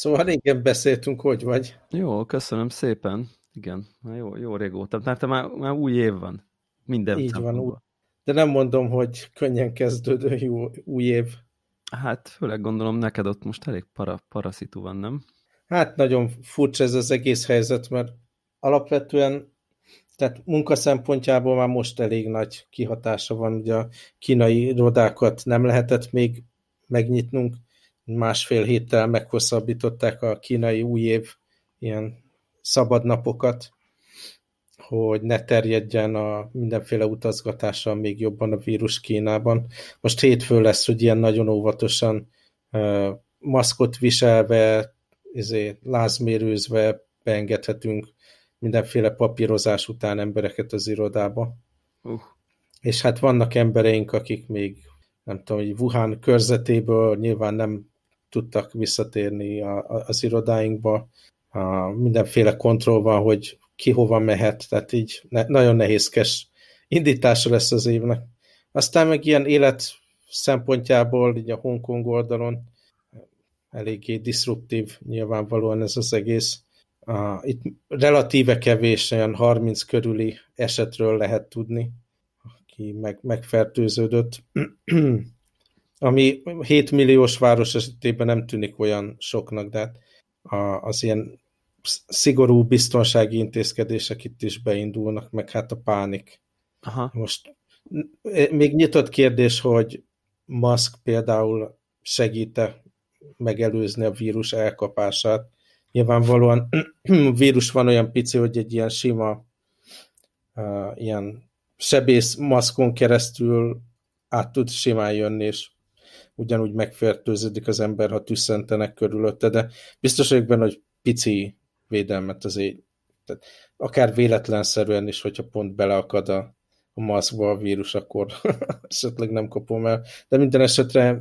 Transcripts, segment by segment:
Szóval régen beszéltünk, hogy vagy? Jó, köszönöm szépen. Igen, jó, jó régóta. Tehát már, már új év van. Minden Így van, új. De nem mondom, hogy könnyen kezdődő jó, új év. Hát főleg gondolom neked ott most elég para, paraszitu van, nem? Hát nagyon furcsa ez az egész helyzet, mert alapvetően tehát munka szempontjából már most elég nagy kihatása van, ugye a kínai irodákat nem lehetett még megnyitnunk, másfél héttel meghosszabbították a kínai új év ilyen szabadnapokat, hogy ne terjedjen a mindenféle utazgatással még jobban a vírus Kínában. Most hétfő lesz, hogy ilyen nagyon óvatosan maszkot viselve, izé, lázmérőzve beengedhetünk mindenféle papírozás után embereket az irodába. Uh. És hát vannak embereink, akik még nem tudom, hogy Wuhan körzetéből nyilván nem tudtak visszatérni a, a, az irodáinkba. A, mindenféle kontroll van, hogy ki hova mehet, tehát így ne, nagyon nehézkes indítása lesz az évnek. Aztán meg ilyen élet szempontjából, így a Hongkong oldalon eléggé disruptív nyilvánvalóan ez az egész. Uh, itt relatíve kevés, olyan 30 körüli esetről lehet tudni, aki meg, megfertőződött. Ami 7 milliós város esetében nem tűnik olyan soknak, de hát az ilyen szigorú biztonsági intézkedések itt is beindulnak, meg hát a pánik. Aha. Most még nyitott kérdés, hogy Musk például segíte megelőzni a vírus elkapását. Nyilvánvalóan vírus van olyan pici, hogy egy ilyen sima uh, ilyen sebész maszkon keresztül át tud simán jönni, és ugyanúgy megfertőződik az ember, ha tüsszentenek körülötte, de biztos vagyok benne, hogy pici védelmet azért, tehát akár véletlenszerűen is, hogyha pont beleakad a, a maszkba a vírus, akkor esetleg nem kapom el. De minden esetre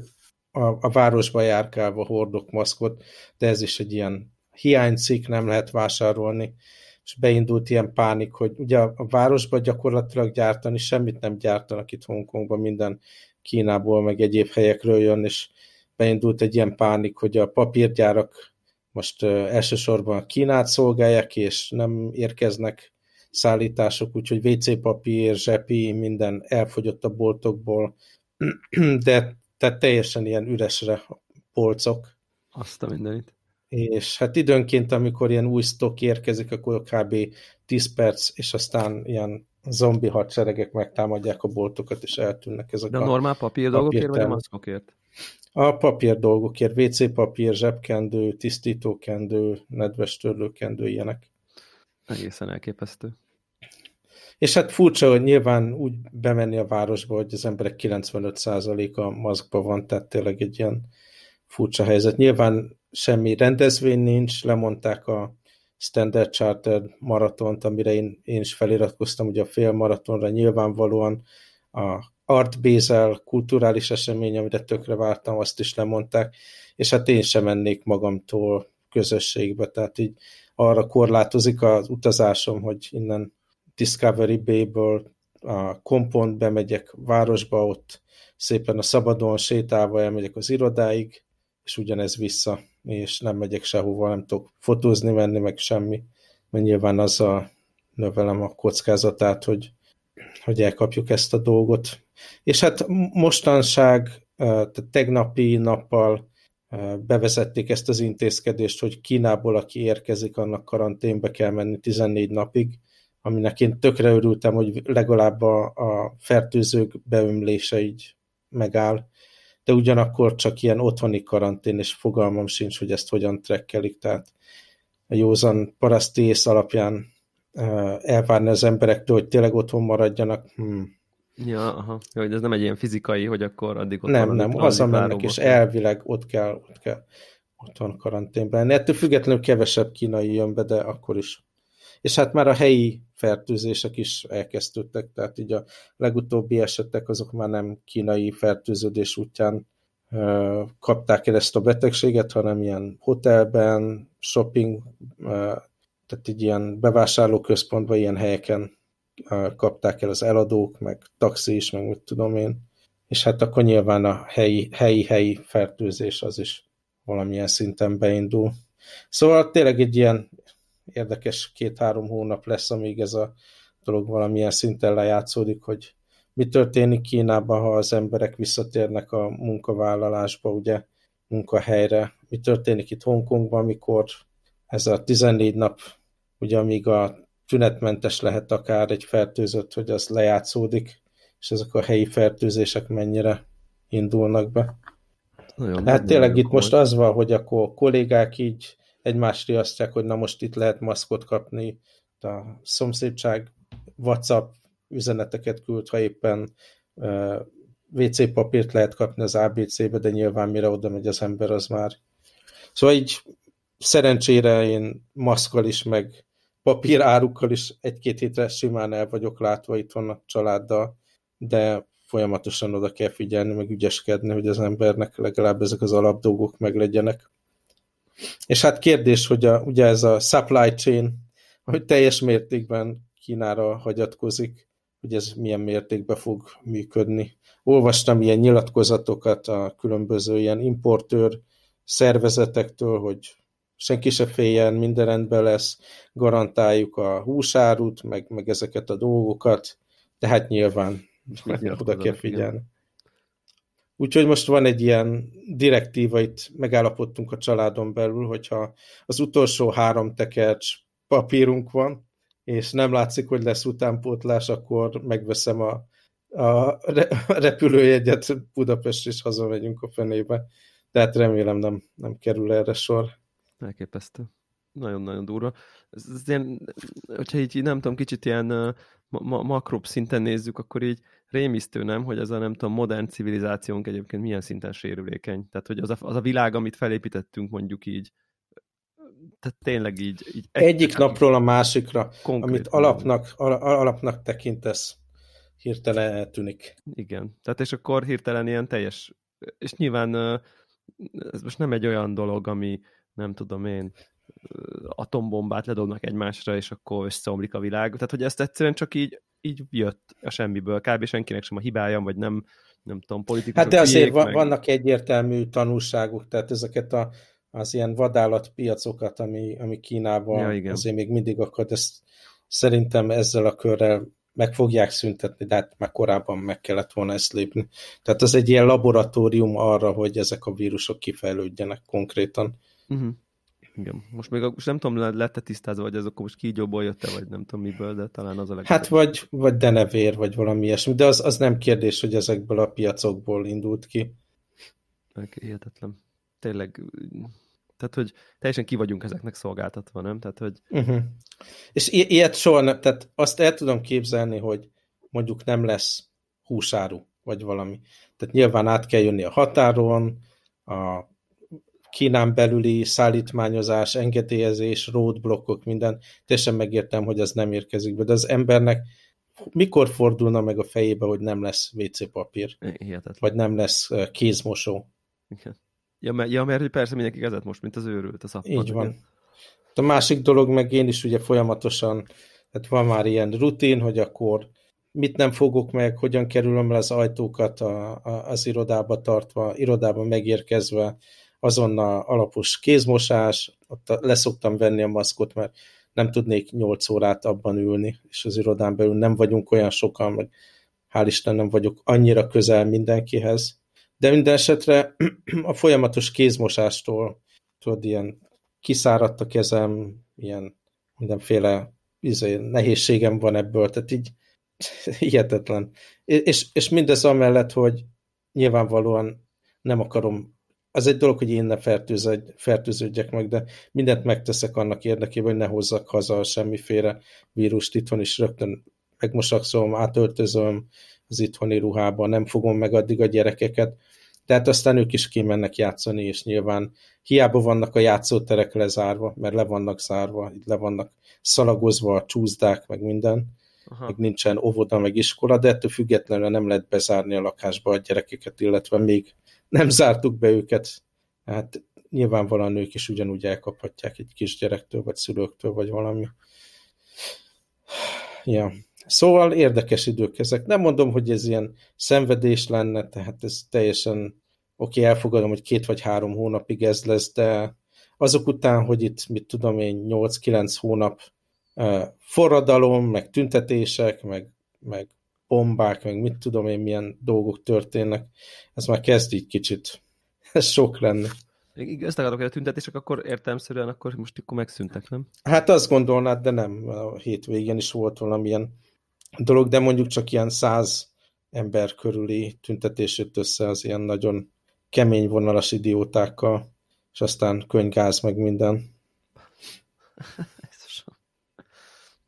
a, a városba járkálva hordok maszkot, de ez is egy ilyen hiánycikk, nem lehet vásárolni, és beindult ilyen pánik, hogy ugye a, a városba gyakorlatilag gyártani semmit nem gyártanak itt Hongkongban, minden Kínából, meg egyéb helyekről jön, és beindult egy ilyen pánik, hogy a papírgyárak most elsősorban Kínát szolgálják, és nem érkeznek szállítások, úgyhogy WC papír, zsepi, minden elfogyott a boltokból, de tehát teljesen ilyen üresre a polcok. Azt a mindenit. És hát időnként, amikor ilyen új sztok érkezik, akkor kb. 10 perc, és aztán ilyen zombi hadseregek megtámadják a boltokat, és eltűnnek ezek De a normál papír dolgokért, vagy a maszkokért? A papír dolgokért, WC papír, zsebkendő, tisztítókendő, nedves törlőkendő, ilyenek. Egészen elképesztő. És hát furcsa, hogy nyilván úgy bemenni a városba, hogy az emberek 95%-a maszkba van, tehát tényleg egy ilyen furcsa helyzet. Nyilván semmi rendezvény nincs, lemondták a Standard Charter maratont, amire én, én is feliratkoztam, ugye a fél maratonra nyilvánvalóan. A Art Basel kulturális esemény, amire tökre vártam, azt is lemondták, és hát én sem mennék magamtól közösségbe, tehát így arra korlátozik az utazásom, hogy innen Discovery Bay-ből a kompont bemegyek városba, ott szépen a szabadon sétálva elmegyek az irodáig, és ugyanez vissza, és nem megyek sehova, nem tudok fotózni, menni, meg semmi, mert nyilván a növelem a kockázatát, hogy, hogy elkapjuk ezt a dolgot. És hát mostanság, tehát tegnapi nappal bevezették ezt az intézkedést, hogy Kínából, aki érkezik, annak karanténbe kell menni 14 napig, aminek én tökre örültem, hogy legalább a, a fertőzők beömlése így megáll, de ugyanakkor csak ilyen otthoni karantén, és fogalmam sincs, hogy ezt hogyan trekkelik, tehát a józan paraszti ész alapján elvárni az emberektől, hogy tényleg otthon maradjanak. Hmm. Ja, aha. Jó, hogy ez nem egy ilyen fizikai, hogy akkor addig ott Nem, nem, hazamennek, és elvileg ott kell, ott kell otthon karanténben. Ettől függetlenül kevesebb kínai jön be, de akkor is és hát már a helyi fertőzések is elkezdődtek, tehát így a legutóbbi esetek azok már nem kínai fertőződés útján ö, kapták el ezt a betegséget, hanem ilyen hotelben, shopping, ö, tehát így ilyen bevásárlóközpontban, ilyen helyeken ö, kapták el az eladók, meg taxi is, meg mit tudom én. És hát akkor nyilván a helyi, helyi, helyi fertőzés az is valamilyen szinten beindul. Szóval tényleg egy ilyen érdekes két-három hónap lesz, amíg ez a dolog valamilyen szinten lejátszódik, hogy mi történik Kínában, ha az emberek visszatérnek a munkavállalásba, ugye munkahelyre, mi történik itt Hongkongban, amikor ez a 14 nap, ugye amíg a tünetmentes lehet akár egy fertőzött, hogy az lejátszódik, és ezek a helyi fertőzések mennyire indulnak be. Nagyon hát tényleg itt most az van, hogy akkor kollégák így egymást riasztják, hogy na most itt lehet maszkot kapni, a szomszédság WhatsApp üzeneteket küld, ha éppen uh, WC papírt lehet kapni az ABC-be, de nyilván mire oda megy az ember, az már. Szóval így szerencsére én maszkal is, meg papírárukkal is egy-két hétre simán el vagyok látva itt van a családdal, de folyamatosan oda kell figyelni, meg ügyeskedni, hogy az embernek legalább ezek az alapdolgok meglegyenek. És hát kérdés, hogy a, ugye ez a supply chain, hogy teljes mértékben Kínára hagyatkozik, hogy ez milyen mértékben fog működni. Olvastam ilyen nyilatkozatokat a különböző ilyen importőr szervezetektől, hogy senki se féljen, minden rendben lesz, garantáljuk a húsárut, meg, meg ezeket a dolgokat, de hát nyilván oda kell figyelni. Úgyhogy most van egy ilyen direktíva, itt megállapodtunk a családon belül, hogyha az utolsó három tekercs papírunk van, és nem látszik, hogy lesz utánpótlás, akkor megveszem a, a repülőjegyet Budapest, és hazamegyünk a fenébe. Tehát remélem nem, nem kerül erre sor. Elképesztő. Nagyon-nagyon durva. Ez, ez ilyen, hogyha így nem tudom, kicsit ilyen ma makrobb szinten nézzük, akkor így rémisztő, nem, hogy ez a nem tudom, modern civilizációnk egyébként milyen szinten sérülékeny. Tehát, hogy az a, az a világ, amit felépítettünk mondjuk így, tehát tényleg így... így Egyik napról a másikra, amit alapnak, alapnak tekintesz, hirtelen eltűnik. Igen, tehát és akkor hirtelen ilyen teljes, és nyilván ez most nem egy olyan dolog, ami nem tudom én, atombombát ledobnak egymásra, és akkor összeomlik a világ. Tehát, hogy ezt egyszerűen csak így, így jött a semmiből. Kb. senkinek sem a hibája, vagy nem, nem tudom, politikusok. Hát de azért van, meg... vannak egyértelmű tanulságok, tehát ezeket a, az ilyen vadállatpiacokat, ami, ami Kínában ja, igen. azért még mindig akad, ezt szerintem ezzel a körrel meg fogják szüntetni, de hát már korábban meg kellett volna ezt lépni. Tehát ez egy ilyen laboratórium arra, hogy ezek a vírusok kifejlődjenek konkrétan. Uh-huh. Igen. Most még most nem tudom, lett-e tisztázva, vagy ez akkor most kígyóból jött-e, vagy nem tudom miből, de talán az a legjobb. Hát vagy, vagy denevér, vagy valami ilyesmi, de az, az nem kérdés, hogy ezekből a piacokból indult ki. Hihetetlen. Tényleg, tehát, hogy teljesen ki vagyunk ezeknek szolgáltatva, nem? Tehát, hogy... Uh-huh. És i- ilyet soha nem, tehát azt el tudom képzelni, hogy mondjuk nem lesz húsáru, vagy valami. Tehát nyilván át kell jönni a határon, a Kínán belüli szállítmányozás, engedélyezés, roadblockok, minden, teljesen megértem, hogy ez nem érkezik be, de az embernek mikor fordulna meg a fejébe, hogy nem lesz WC papír? Hihetetlen. Vagy nem lesz kézmosó? Igen. Ja, mert, ja, mert persze mindenki kezet most, mint az őrült. Az Így van. Igen. A másik dolog, meg én is ugye folyamatosan, tehát van már ilyen rutin, hogy akkor mit nem fogok meg, hogyan kerülöm le az ajtókat a, a, az irodába tartva, irodába megérkezve, azonnal alapos kézmosás, ott leszoktam venni a maszkot, mert nem tudnék 8 órát abban ülni, és az irodán belül nem vagyunk olyan sokan, meg hál' Isten nem vagyok annyira közel mindenkihez. De minden esetre a folyamatos kézmosástól, tudod, ilyen kiszáradt a kezem, ilyen mindenféle izé, nehézségem van ebből, tehát így hihetetlen. És, és mindez amellett, hogy nyilvánvalóan nem akarom az egy dolog, hogy én ne fertőződjek meg, de mindent megteszek annak érdekében, hogy ne hozzak haza semmiféle vírust itthon, és rögtön megmosakszom, átöltözöm az itthoni ruhába, nem fogom meg addig a gyerekeket. Tehát aztán ők is kimennek játszani, és nyilván hiába vannak a játszóterek lezárva, mert le vannak zárva, itt le vannak szalagozva a csúszdák, meg minden, Aha. meg nincsen óvoda, meg iskola, de ettől függetlenül nem lehet bezárni a lakásba a gyerekeket, illetve még nem zártuk be őket. Hát nyilvánvalóan ők is ugyanúgy elkaphatják egy kisgyerektől, vagy szülőktől, vagy valami. Ja. Szóval érdekes idők ezek. Nem mondom, hogy ez ilyen szenvedés lenne, tehát ez teljesen oké, elfogadom, hogy két vagy három hónapig ez lesz, de azok után, hogy itt, mit tudom én, 8-9 hónap forradalom, meg tüntetések, meg, meg bombák, meg mit tudom én, milyen dolgok történnek, ez már kezd így kicsit ez sok lenne. Ezt akarok, hogy a tüntetések akkor értelmszerűen akkor most akkor megszűntek, nem? Hát azt gondolnád, de nem. A hétvégén is volt valamilyen dolog, de mondjuk csak ilyen száz ember körüli tüntetés jött össze az ilyen nagyon kemény vonalas idiótákkal, és aztán könygáz meg minden.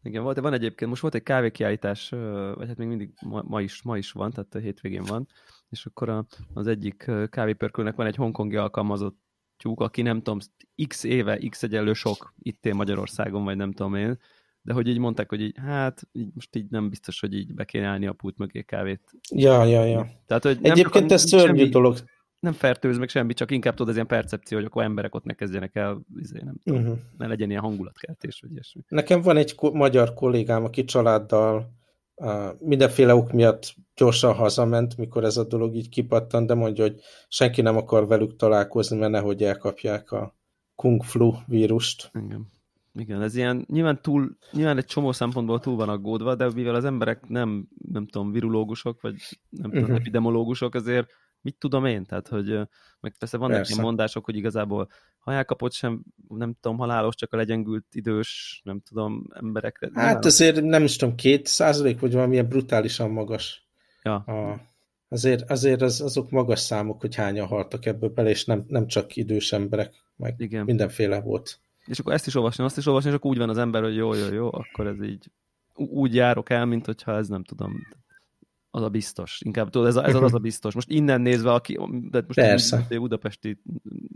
Igen, volt, van egyébként, most volt egy kávékiállítás, vagy hát még mindig ma, ma, is, ma is van, tehát a hétvégén van, és akkor a, az egyik kávépörkölnek van egy hongkongi alkalmazottjuk, aki nem tudom, x éve, x egyenlő sok itt él Magyarországon, vagy nem tudom én, de hogy így mondták, hogy így, hát így most így nem biztos, hogy így be kéne állni a pult mögé kávét. Ja, ja, ja. Tehát, hogy Egyébként ez szörnyű semmi, dolog. Nem fertőz meg semmi, csak inkább tudod, ez ilyen percepció, hogy akkor emberek ott ne kezdjenek el, izé, nem tudom, uh-huh. ne legyen ilyen hangulatkeltés, vagy ilyesmi. Nekem van egy ko- magyar kollégám, aki családdal uh, mindenféle ok miatt gyorsan hazament, mikor ez a dolog így kipattan, de mondja, hogy senki nem akar velük találkozni, mert nehogy elkapják a kung flu vírust. Igen. Igen, ez ilyen, nyilván, túl, nyilván egy csomó szempontból túl van aggódva, de mivel az emberek nem, nem tudom, virológusok, vagy nem tudom, uh-huh. epidemológusok, azért mit tudom én? Tehát, hogy meg persze vannak persze. ilyen mondások, hogy igazából ha elkapott sem, nem tudom, halálos, csak a legyengült idős, nem tudom, emberekre. Hát azért nem is tudom, két százalék, vagy valamilyen brutálisan magas. Ja. A, azért azért az, azok magas számok, hogy hányan haltak ebből bele, és nem, nem csak idős emberek, meg Igen. mindenféle volt. És akkor ezt is olvasni, azt is olvasni, és akkor úgy van az ember, hogy jó, jó, jó, akkor ez így úgy járok el, mint hogyha ez nem tudom, az a biztos. Inkább tudod, ez, a, ez az a biztos. Most innen nézve, aki, de most Persze. Így, budapesti,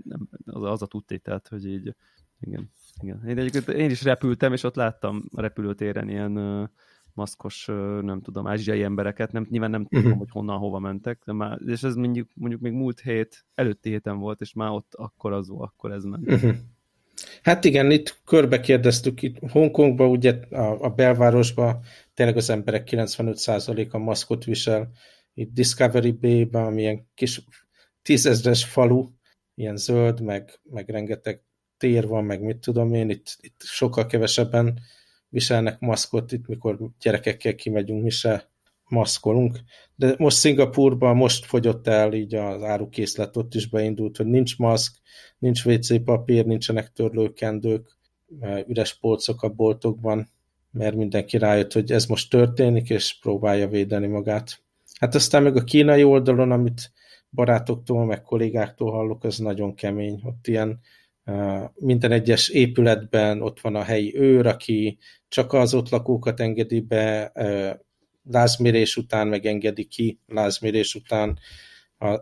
nem, az, az a tehát, hogy így, igen. igen. Én, egyébként, én is repültem, és ott láttam a repülőtéren ilyen uh, maszkos, nem tudom, ázsiai embereket, nem, nyilván nem uh-huh. tudom, hogy honnan, hova mentek, de már, és ez mondjuk, mondjuk még múlt hét, előtti héten volt, és már ott akkor az volt, akkor ez ment. Uh-huh. Hát igen, itt körbe kérdeztük, itt Hongkongban, ugye a, a belvárosban tényleg az emberek 95%-a maszkot visel, itt Discovery Bay-ben, amilyen kis tízezres falu, ilyen zöld, meg, meg rengeteg tér van, meg mit tudom én, itt, itt sokkal kevesebben viselnek maszkot, itt mikor gyerekekkel kimegyünk, mi se maszkolunk, de most Szingapurban most fogyott el így az árukészlet, ott is beindult, hogy nincs maszk, nincs WC papír, nincsenek törlőkendők, üres polcok a boltokban, mert mindenki rájött, hogy ez most történik, és próbálja védeni magát. Hát aztán meg a kínai oldalon, amit barátoktól, meg kollégáktól hallok, az nagyon kemény. Ott ilyen minden egyes épületben ott van a helyi őr, aki csak az ott lakókat engedi be, lázmérés után megengedi ki lázmérés után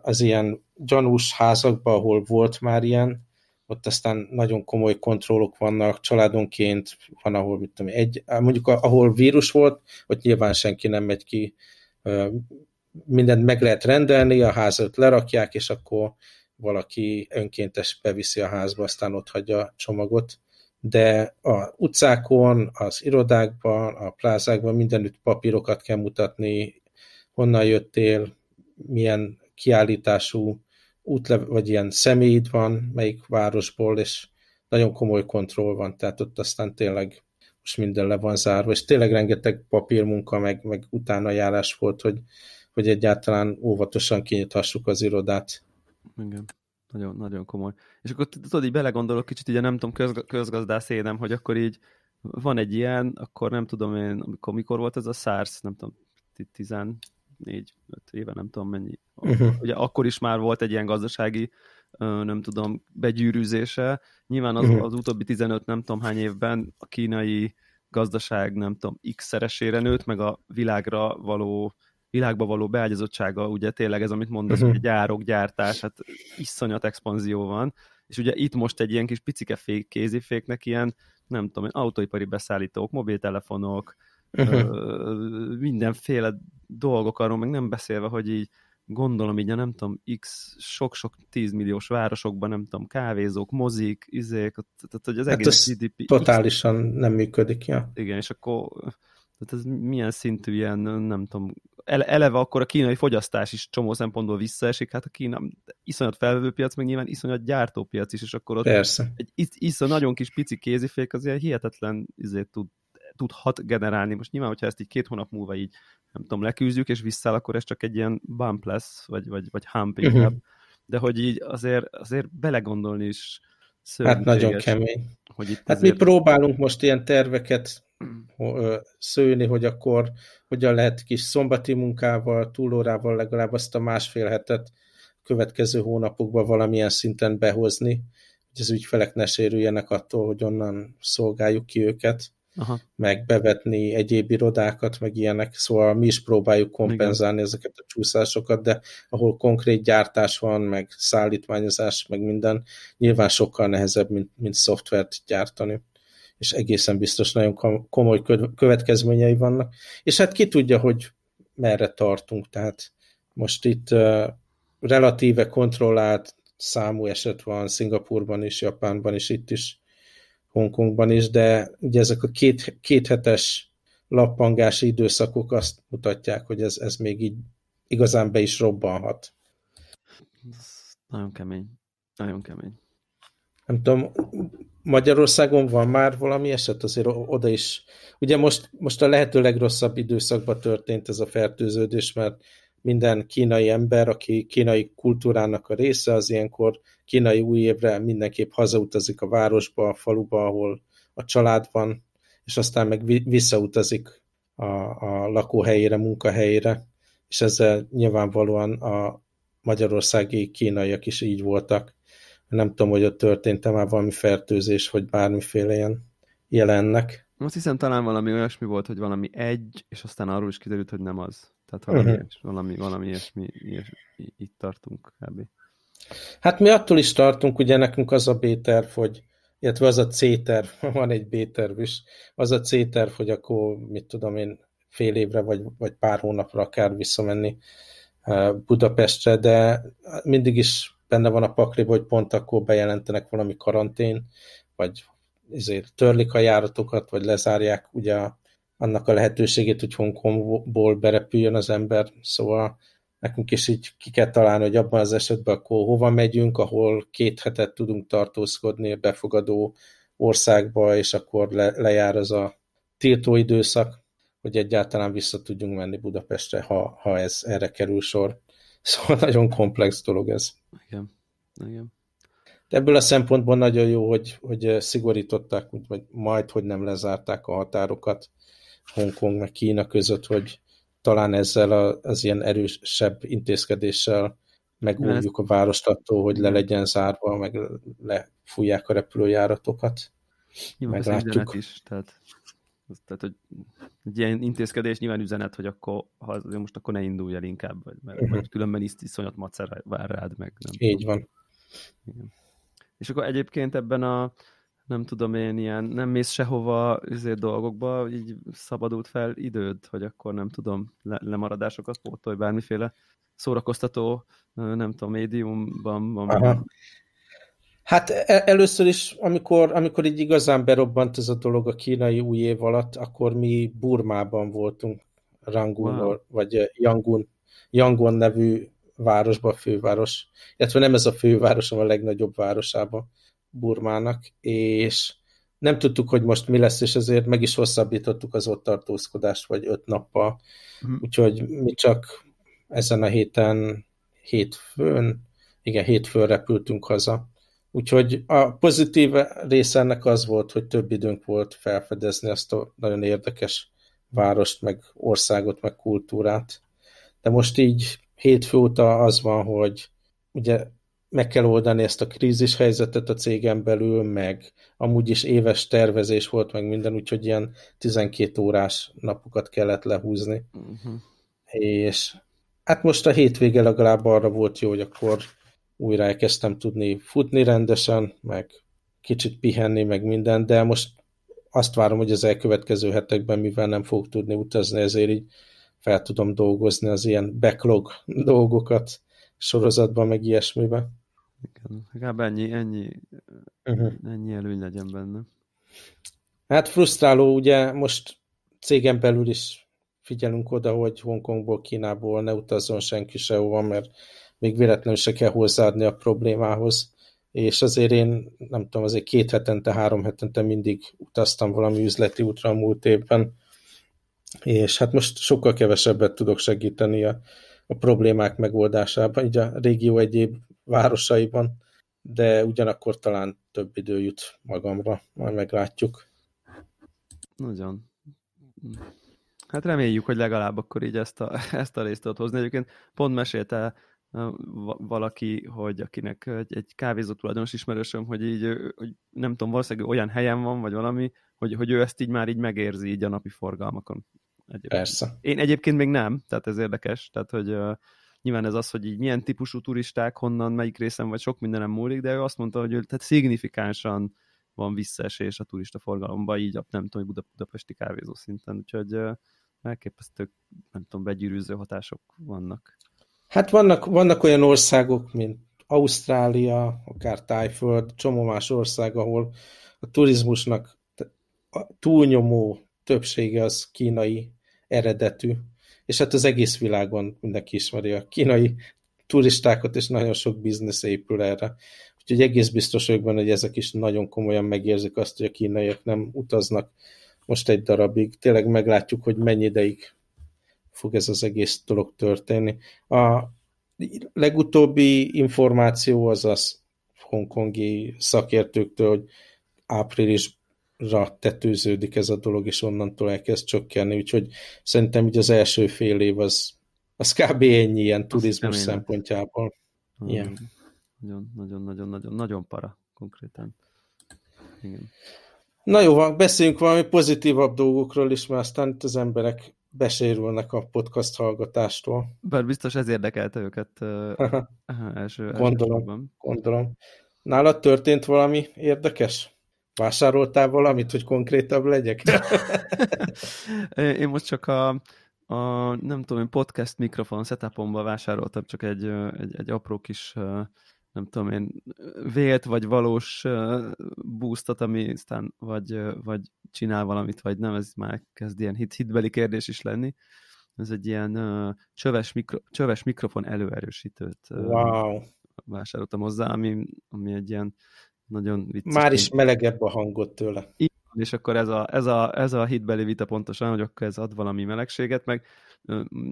az ilyen gyanús házakban, ahol volt már ilyen, ott aztán nagyon komoly kontrollok vannak, családonként van, ahol mit tudom, egy, mondjuk ahol vírus volt, ott nyilván senki nem megy ki, mindent meg lehet rendelni, a házat lerakják, és akkor valaki önkéntes beviszi a házba, aztán ott hagyja a csomagot. De a utcákon, az irodákban, a plázákban mindenütt papírokat kell mutatni, honnan jöttél, milyen kiállítású útlev, vagy ilyen személyid van, melyik városból, és nagyon komoly kontroll van, tehát ott aztán tényleg most minden le van zárva, és tényleg rengeteg papírmunka, meg, meg utána járás volt, hogy, hogy egyáltalán óvatosan kinyithassuk az irodát. Igen. Nagyon, nagyon komoly. És akkor tudod, így belegondolok kicsit, ugye nem tudom, közg közgazdász énem, hogy akkor így van egy ilyen, akkor nem tudom én, amikor mikor volt ez a SARS, nem tudom, 14 5 éve, nem tudom mennyi. Uh-huh. Ugye akkor is már volt egy ilyen gazdasági, nem tudom, begyűrűzése. Nyilván az, uh-huh. az utóbbi 15 nem tudom hány évben a kínai gazdaság, nem tudom, x-szeresére nőtt, meg a világra való világba való beágyazottsága, ugye tényleg ez, amit mondasz, uh-huh. hogy gyárok, gyártás, hát iszonyat expanzió van, és ugye itt most egy ilyen kis picike fék, kéziféknek ilyen, nem tudom, autóipari beszállítók, mobiltelefonok, uh-huh. ö, mindenféle dolgok arról, meg nem beszélve, hogy így gondolom így a nem tudom, x sok-sok tízmilliós városokban, nem tudom, kávézók, mozik, izék, tehát hogy az hát egész GDP... totálisan nem működik, ja. Igen, és akkor tehát ez milyen szintű ilyen, nem tudom, eleve akkor a kínai fogyasztás is csomó szempontból visszaesik, hát a Kína iszonyat felvevőpiac, meg nyilván iszonyat gyártópiac is, és akkor ott Persze. egy iszonyat nagyon kis pici kézifék az ilyen hihetetlen izét tud, tudhat generálni. Most nyilván, hogyha ezt így két hónap múlva így nem tudom, leküzdjük, és visszáll, akkor ez csak egy ilyen bump lesz, vagy, vagy, vagy hump inkább. Uh-huh. De hogy így azért, azért belegondolni is Hát nagyon kemény. Hogy itt hát azért... mi próbálunk most ilyen terveket szőni, hogy akkor hogyan lehet kis szombati munkával, túlórával legalább azt a másfél hetet következő hónapokban valamilyen szinten behozni, hogy az ügyfelek ne sérüljenek attól, hogy onnan szolgáljuk ki őket. Aha. meg bevetni egyéb irodákat, meg ilyenek, szóval mi is próbáljuk kompenzálni Igen. ezeket a csúszásokat, de ahol konkrét gyártás van, meg szállítmányozás, meg minden, nyilván sokkal nehezebb, mint, mint szoftvert gyártani és egészen biztos nagyon komoly következményei vannak. És hát ki tudja, hogy merre tartunk, tehát most itt uh, relatíve kontrollált számú eset van Szingapurban is, Japánban is, itt is Hongkongban is, de ugye ezek a két, kéthetes lappangási időszakok azt mutatják, hogy ez, ez még így igazán be is robbanhat. nagyon kemény. Nagyon kemény. Nem tudom, Magyarországon van már valami eset, azért oda is. Ugye most, most a lehető legrosszabb időszakban történt ez a fertőződés, mert minden kínai ember, aki kínai kultúrának a része, az ilyenkor kínai új évre mindenképp hazautazik a városba, a faluba, ahol a család van, és aztán meg visszautazik a, a lakóhelyére, munkahelyére, és ezzel nyilvánvalóan a magyarországi kínaiak is így voltak. Nem tudom, hogy ott történt-e már valami fertőzés, vagy bármiféle ilyen jelennek. Azt hiszem talán valami olyasmi volt, hogy valami egy, és aztán arról is kiderült, hogy nem az. Tehát valami, uh-huh. valami, valami ilyesmi, ilyesmi, itt tartunk kb. Hát mi attól is tartunk, ugye nekünk az a B-terv, hogy illetve az a C-terv, van egy B-terv is, az a C-terv, hogy akkor, mit tudom én, fél évre vagy, vagy pár hónapra akár visszamenni eh, Budapestre, de mindig is benne van a pakliba, hogy pont akkor bejelentenek valami karantén, vagy ezért törlik a járatokat, vagy lezárják ugye annak a lehetőségét, hogy Hongkongból berepüljön az ember, szóval nekünk is így ki kell találni, hogy abban az esetben akkor hova megyünk, ahol két hetet tudunk tartózkodni a befogadó országba, és akkor le, lejár az a tiltó időszak, hogy egyáltalán vissza tudjunk menni Budapestre, ha, ha ez erre kerül sor. Szóval nagyon komplex dolog ez. Igen. Igen. De ebből a szempontból nagyon jó, hogy, hogy szigorították, vagy majd, hogy nem lezárták a határokat Hongkong meg Kína között, hogy talán ezzel az ilyen erősebb intézkedéssel megújjuk a várost attól, hogy le legyen zárva, meg lefújják a repülőjáratokat. Nyilván Meglátjuk. is, tehát, tehát hogy egy ilyen intézkedés nyilván üzenet, hogy akkor, ha most akkor ne indulj el inkább, vagy, mert, uh -huh. különben is iszonyat macer vár rád meg. Nem Így tudom. van. Igen. És akkor egyébként ebben a nem tudom én, ilyen nem mész sehova üzét dolgokba, így szabadult fel időd, hogy akkor nem tudom, le, lemaradásokat pótolj, bármiféle szórakoztató, nem tudom, médiumban van. Aha. Hát e, először is, amikor, amikor így igazán berobbant ez a dolog a kínai új év alatt, akkor mi Burmában voltunk, Rangun, wow. vagy Yangon, Yangon nevű városba, főváros, illetve nem ez a főváros, hanem a legnagyobb városában Burmának, és nem tudtuk, hogy most mi lesz, és ezért meg is hosszabbítottuk az ott tartózkodást, vagy öt nappal. Mm. Úgyhogy mi csak ezen a héten hétfőn, igen, hétfőn repültünk haza. Úgyhogy a pozitív része ennek az volt, hogy több időnk volt felfedezni azt a nagyon érdekes várost, meg országot, meg kultúrát. De most így hétfő óta az van, hogy ugye meg kell oldani ezt a krízis helyzetet a cégen belül, meg amúgy is éves tervezés volt, meg minden, úgyhogy ilyen 12 órás napokat kellett lehúzni. Uh-huh. És hát most a hétvége legalább arra volt jó, hogy akkor újra elkezdtem tudni futni rendesen, meg kicsit pihenni, meg minden, de most azt várom, hogy az elkövetkező hetekben, mivel nem fog tudni utazni, ezért így fel tudom dolgozni az ilyen backlog dolgokat sorozatban, meg ilyesmiben. Igen, legalább ennyi, ennyi, uh-huh. ennyi előny legyen benne. Hát frusztráló, ugye most cégen belül is figyelünk oda, hogy Hongkongból, Kínából ne utazzon senki sehova, mert még véletlenül se kell hozzáadni a problémához. És azért én, nem tudom, azért két hetente, három hetente mindig utaztam valami üzleti útra a múlt évben, és hát most sokkal kevesebbet tudok segíteni a, a problémák megoldásában, így a régió egyéb városaiban, de ugyanakkor talán több idő jut magamra, majd meglátjuk. Nagyon. Hát reméljük, hogy legalább akkor így ezt a, ezt a részt tudod hozni. Egyébként pont mesélte valaki, hogy akinek egy, egy kávézó tulajdonos ismerősöm, hogy így, hogy nem tudom, valószínűleg olyan helyen van, vagy valami, hogy, hogy ő ezt így már így megérzi így a napi forgalmakon. Egyébként. Persze. Én egyébként még nem, tehát ez érdekes, tehát hogy nyilván ez az, hogy így milyen típusú turisták, honnan, melyik részen, vagy sok mindenem múlik, de ő azt mondta, hogy tehát szignifikánsan van visszaesés a turista forgalomba, így nem tudom, Buda, budapesti kávézó szinten, úgyhogy elképesztő, nem tudom, begyűrűző hatások vannak. Hát vannak, vannak olyan országok, mint Ausztrália, akár Tájföld, csomó más ország, ahol a turizmusnak túlnyomó többsége az kínai eredetű, és hát az egész világon mindenki ismeri a kínai turistákat, és nagyon sok biznisz épül erre. Úgyhogy egész biztos vagyok benne, hogy ezek is nagyon komolyan megérzik azt, hogy a kínaiak nem utaznak most egy darabig. Tényleg meglátjuk, hogy mennyi ideig fog ez az egész dolog történni. A legutóbbi információ az az hongkongi szakértőktől, hogy áprilisra tetőződik ez a dolog, és onnantól elkezd csökkenni, úgyhogy szerintem így az első fél év az, az kb. ennyi ilyen turizmus szempontjából. Nagyon, nagyon, nagyon, nagyon, nagyon, nagyon para konkrétan. Igen. Na jó, beszéljünk valami pozitívabb dolgokról is, mert aztán itt az emberek besérülnek a podcast hallgatástól. Bár biztos ez érdekelte őket uh, első, gondolom, első gondolom. Nálad történt valami érdekes? Vásároltál valamit, hogy konkrétabb legyek? Én most csak a, a nem tudom, podcast mikrofon setupomba vásároltam csak egy, egy, egy apró kis nem tudom én, vélt vagy valós boostot, ami aztán vagy, vagy csinál valamit, vagy nem, ez már kezd ilyen hit, hitbeli kérdés is lenni. Ez egy ilyen csöves, mikro, csöves mikrofon előerősítőt wow. vásároltam hozzá, ami, ami egy ilyen nagyon vicces. Már is melegebb a hangot tőle. Így, és akkor ez a, ez, a, ez a hitbeli vita pontosan, hogy akkor ez ad valami melegséget, meg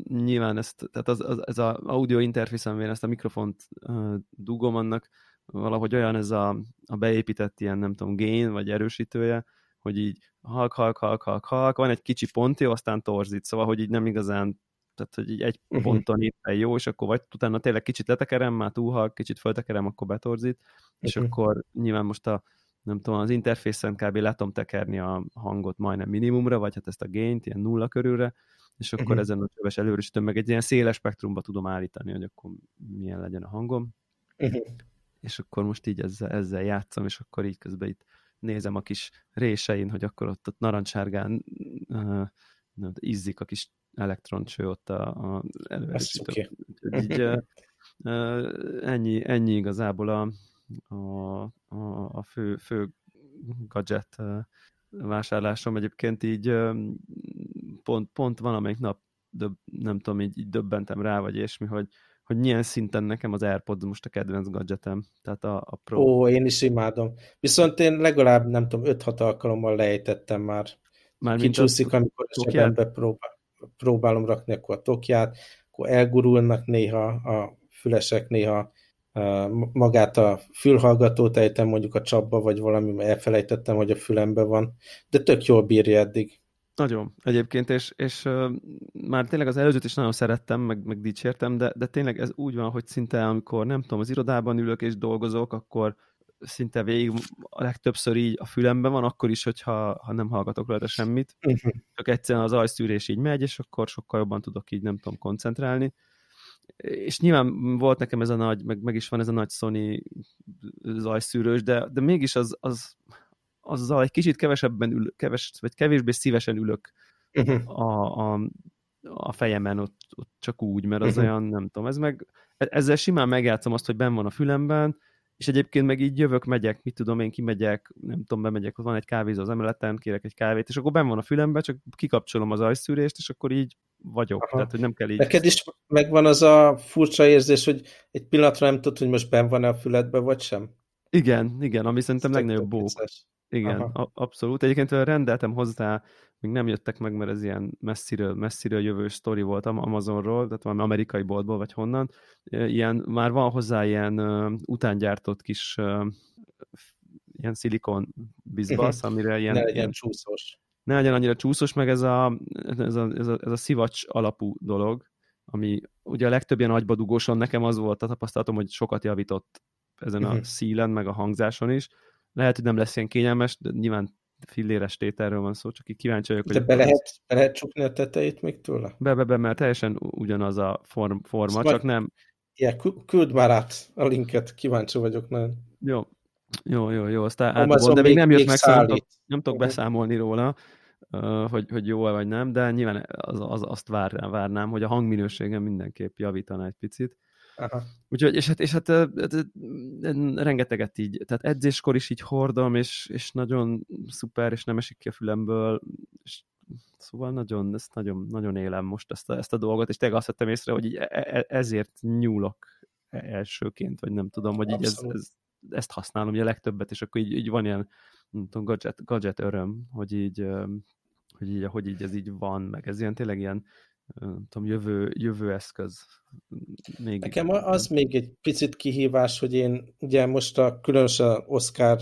nyilván ezt, tehát az, az, ez az audio interfész, amivel ezt a mikrofont uh, dugom, annak valahogy olyan ez a, a beépített ilyen, nem tudom, gain, vagy erősítője, hogy így halk, halk, halk, halk, halk, van egy kicsi pontja, aztán torzít, szóval, hogy így nem igazán, tehát, hogy így egy uh-huh. ponton éppen jó, és akkor vagy utána tényleg kicsit letekerem, már túl halk, kicsit föltekerem, akkor betorzít, és uh-huh. akkor nyilván most a, nem tudom, az interfészen kb. letom tekerni a hangot majdnem minimumra, vagy hát ezt a gain ilyen nulla körülre, és akkor uh-huh. ezen a csöves előrösítöm meg egy ilyen széles spektrumba tudom állítani, hogy akkor milyen legyen a hangom. Uh-huh. És akkor most így ezzel, ezzel játszom, és akkor így közben itt nézem a kis résein, hogy akkor ott, ott narancsárgán uh, izzik a kis elektroncső ott a, a előrösítő. Így, uh, ennyi, ennyi igazából a, a, a, a fő, fő gadget vásárlásom. Egyébként így pont, pont valamelyik nap döbb, nem tudom, így, így döbbentem rá, vagy ilyesmi, hogy, hogy milyen szinten nekem az AirPods most a kedvenc gadgetem. Tehát a, a Pro. Ó, én is imádom. Viszont én legalább, nem tudom, 5-6 alkalommal lejtettem már. Már Kicsúszik, amikor a sebembe próbál, próbálom rakni akkor a tokját, akkor elgurulnak néha a fülesek, néha magát a fülhallgatót ejtem mondjuk a csapba, vagy valami, elfelejtettem, hogy a fülembe van, de tök jól bírja eddig. Nagyon, egyébként, és, és már tényleg az előzőt is nagyon szerettem, meg, meg dicsértem, de, de tényleg ez úgy van, hogy szinte amikor nem tudom, az irodában ülök és dolgozok, akkor szinte végig a legtöbbször így a fülemben van, akkor is, hogyha ha nem hallgatok rajta semmit, uh-huh. csak egyszerűen az ajszűrés így megy, és akkor sokkal jobban tudok így, nem tudom, koncentrálni és nyilván volt nekem ez a nagy, meg, meg is van ez a nagy Sony zajszűrős, de, de mégis az, az, azzal egy kicsit kevesebben ül, keves, vagy kevésbé szívesen ülök uh-huh. a, a, a fejemen ott, ott csak úgy, mert az uh-huh. olyan, nem tudom, ez meg, ezzel simán megjátszom azt, hogy ben van a fülemben, és egyébként meg így jövök, megyek, mit tudom én, kimegyek, nem tudom, bemegyek, van egy kávézó az emeleten, kérek egy kávét, és akkor benn van a fülembe, csak kikapcsolom az ajszűrést, és akkor így vagyok. Aha. Tehát, hogy nem kell így... Neked is megvan az a furcsa érzés, hogy egy pillanatra nem tudod, hogy most benn van-e a füledbe, vagy sem? Igen, igen, ami szerintem Ez legnagyobb bók. Igen, a- abszolút. Egyébként rendeltem hozzá, még nem jöttek meg, mert ez ilyen messziről, messziről jövő sztori volt Amazonról, tehát valami amerikai boltból, vagy honnan. Ilyen, már van hozzá ilyen uh, utángyártott kis uh, ilyen szilikon bizbasz, amire ilyen... Ne legyen ilyen, csúszós. Ne legyen annyira csúszós, meg ez a, ez a, ez a, ez a szivacs alapú dolog, ami ugye a legtöbb ilyen agybadugóson nekem az volt a tapasztalatom, hogy sokat javított ezen a uh-huh. szílen, meg a hangzáson is. Lehet, hogy nem lesz ilyen kényelmes, de nyilván filléres tételről van szó, csak így kíváncsi vagyok. De be lehet, be lehet csukni a tetejét még tőle? Be, be, be, mert teljesen ugyanaz a form, forma, szóval csak nem... Igen, küld már át a linket, kíváncsi vagyok nagyon. Jó, jó, jó, jó, aztán átból, de még, még nem jött meg, szóval nem tudok, nem tudok beszámolni róla, hogy, hogy jó vagy nem, de nyilván az, az, azt várnám, várnám, hogy a hangminőségem mindenképp javítana egy picit. Aha. Úgyhogy, és hát, és hát rengeteget így, tehát edzéskor is így hordom, és, és nagyon szuper, és nem esik ki a fülemből, és szóval nagyon, ezt nagyon, nagyon élem most ezt a, ezt a dolgot, és tényleg azt vettem észre, hogy így e, e, ezért nyúlok elsőként, vagy nem tudom, hogy így ez, ez, ezt használom ugye a legtöbbet, és akkor így, így van ilyen nem tudom, gadget, gadget öröm, hogy így, hogy így, hogy így ez így van, meg ez ilyen tényleg ilyen nem tudom, jövő, jövő eszköz. Még Nekem az még egy picit kihívás, hogy én ugye most a különösen Oscar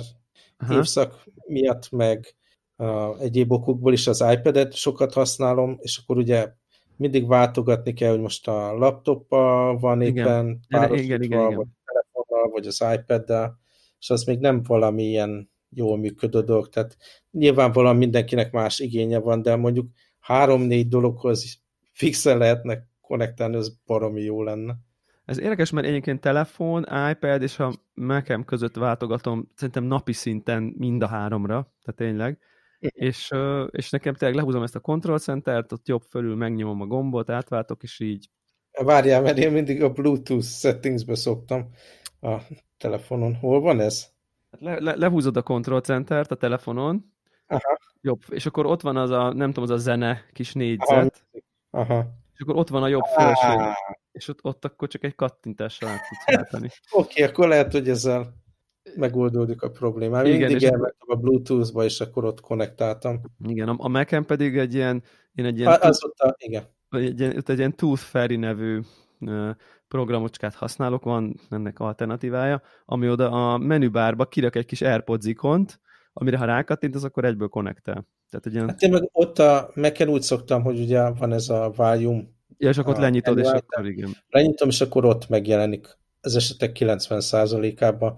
Aha. évszak miatt, meg uh, egyéb okokból is az iPad-et sokat használom, és akkor ugye mindig váltogatni kell, hogy most a laptoppal van igen. éppen párosítva, igen, igen, vagy telefonnal, vagy az iPad-del, és az még nem valami ilyen jól működő dolog, tehát nyilvánvalóan mindenkinek más igénye van, de mondjuk három-négy dologhoz fixen lehetnek konnektálni, az baromi jó lenne. Ez érdekes, mert egyébként telefon, iPad és a mac között váltogatom szerintem napi szinten mind a háromra, tehát tényleg. És, és nekem tényleg lehúzom ezt a control centert, ott jobb fölül megnyomom a gombot, átváltok, és így. Várjál, mert én mindig a Bluetooth settingsbe szoktam a telefonon. Hol van ez? Hát le, le, lehúzod a control centert a telefonon, Aha. jobb, és akkor ott van az a, nem tudom, az a zene kis négyzet, Aha. Aha. És akkor ott van a jobb felső, és ott, ott akkor csak egy kattintással át tudsz váltani. Oké, okay, akkor lehet, hogy ezzel megoldódik a problémám. Igen, Mindig elmentem a Bluetooth-ba, és akkor ott konnektáltam. Igen, a, a Mac-en pedig egy ilyen... Én egy ilyen az ott a, igen. Egy, egy, egy ilyen Tooth Fairy nevű programocskát használok, van ennek alternatívája, ami oda a menübárba kirak egy kis AirPods ikont, amire ha rákattintasz, akkor egyből konnektel. Tehát egy ilyen... Hát én meg ott a mac úgy szoktam, hogy ugye van ez a volume. Ja, és akkor ott lenyitod, és akkor igen. Lenyitom, és akkor ott megjelenik az esetek 90%-ában,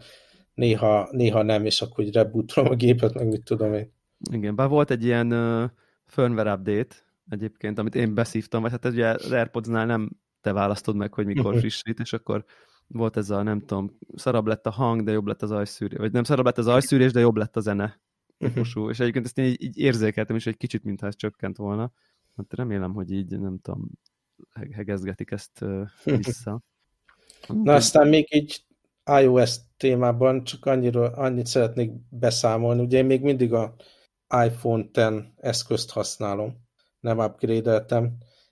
néha, néha nem, és akkor úgy rebootolom a gépet, meg mit tudom én. Igen, bár volt egy ilyen uh, firmware update egyébként, amit én beszívtam, vagy hát ugye az AirPods-nál nem te választod meg, hogy mikor frissít, és akkor volt ez a, nem tudom, szarabb lett a hang, de jobb lett az ajszűrés, vagy nem szarabb lett az ajszűrés, de jobb lett a zene típusú, és egyébként ezt én így, így érzékeltem is egy kicsit, mintha ez csökkent volna. Hát remélem, hogy így, nem tudom, hegezgetik ezt uh, vissza. Na aztán még így iOS témában csak annyira, annyit szeretnék beszámolni. Ugye én még mindig a iPhone 10 eszközt használom, nem upgrade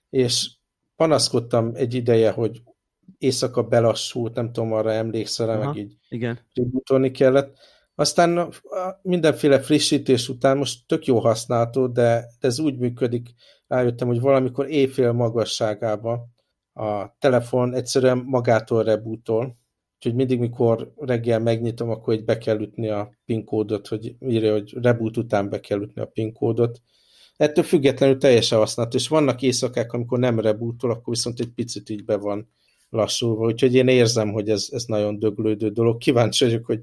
és panaszkodtam egy ideje, hogy éjszaka belassult, nem tudom, arra emlékszel, meg így igen. kellett. Aztán mindenféle frissítés után most tök jó használható, de ez úgy működik, rájöttem, hogy valamikor éjfél magasságában a telefon egyszerűen magától rebootol, úgyhogy mindig, mikor reggel megnyitom, akkor így be kell ütni a PIN kódot, hogy írja, hogy reboot után be kell ütni a PIN kódot. Ettől függetlenül teljesen használható, és vannak éjszakák, amikor nem rebootol, akkor viszont egy picit így be van lassulva, úgyhogy én érzem, hogy ez, ez nagyon döglődő dolog. Kíváncsi vagyok, hogy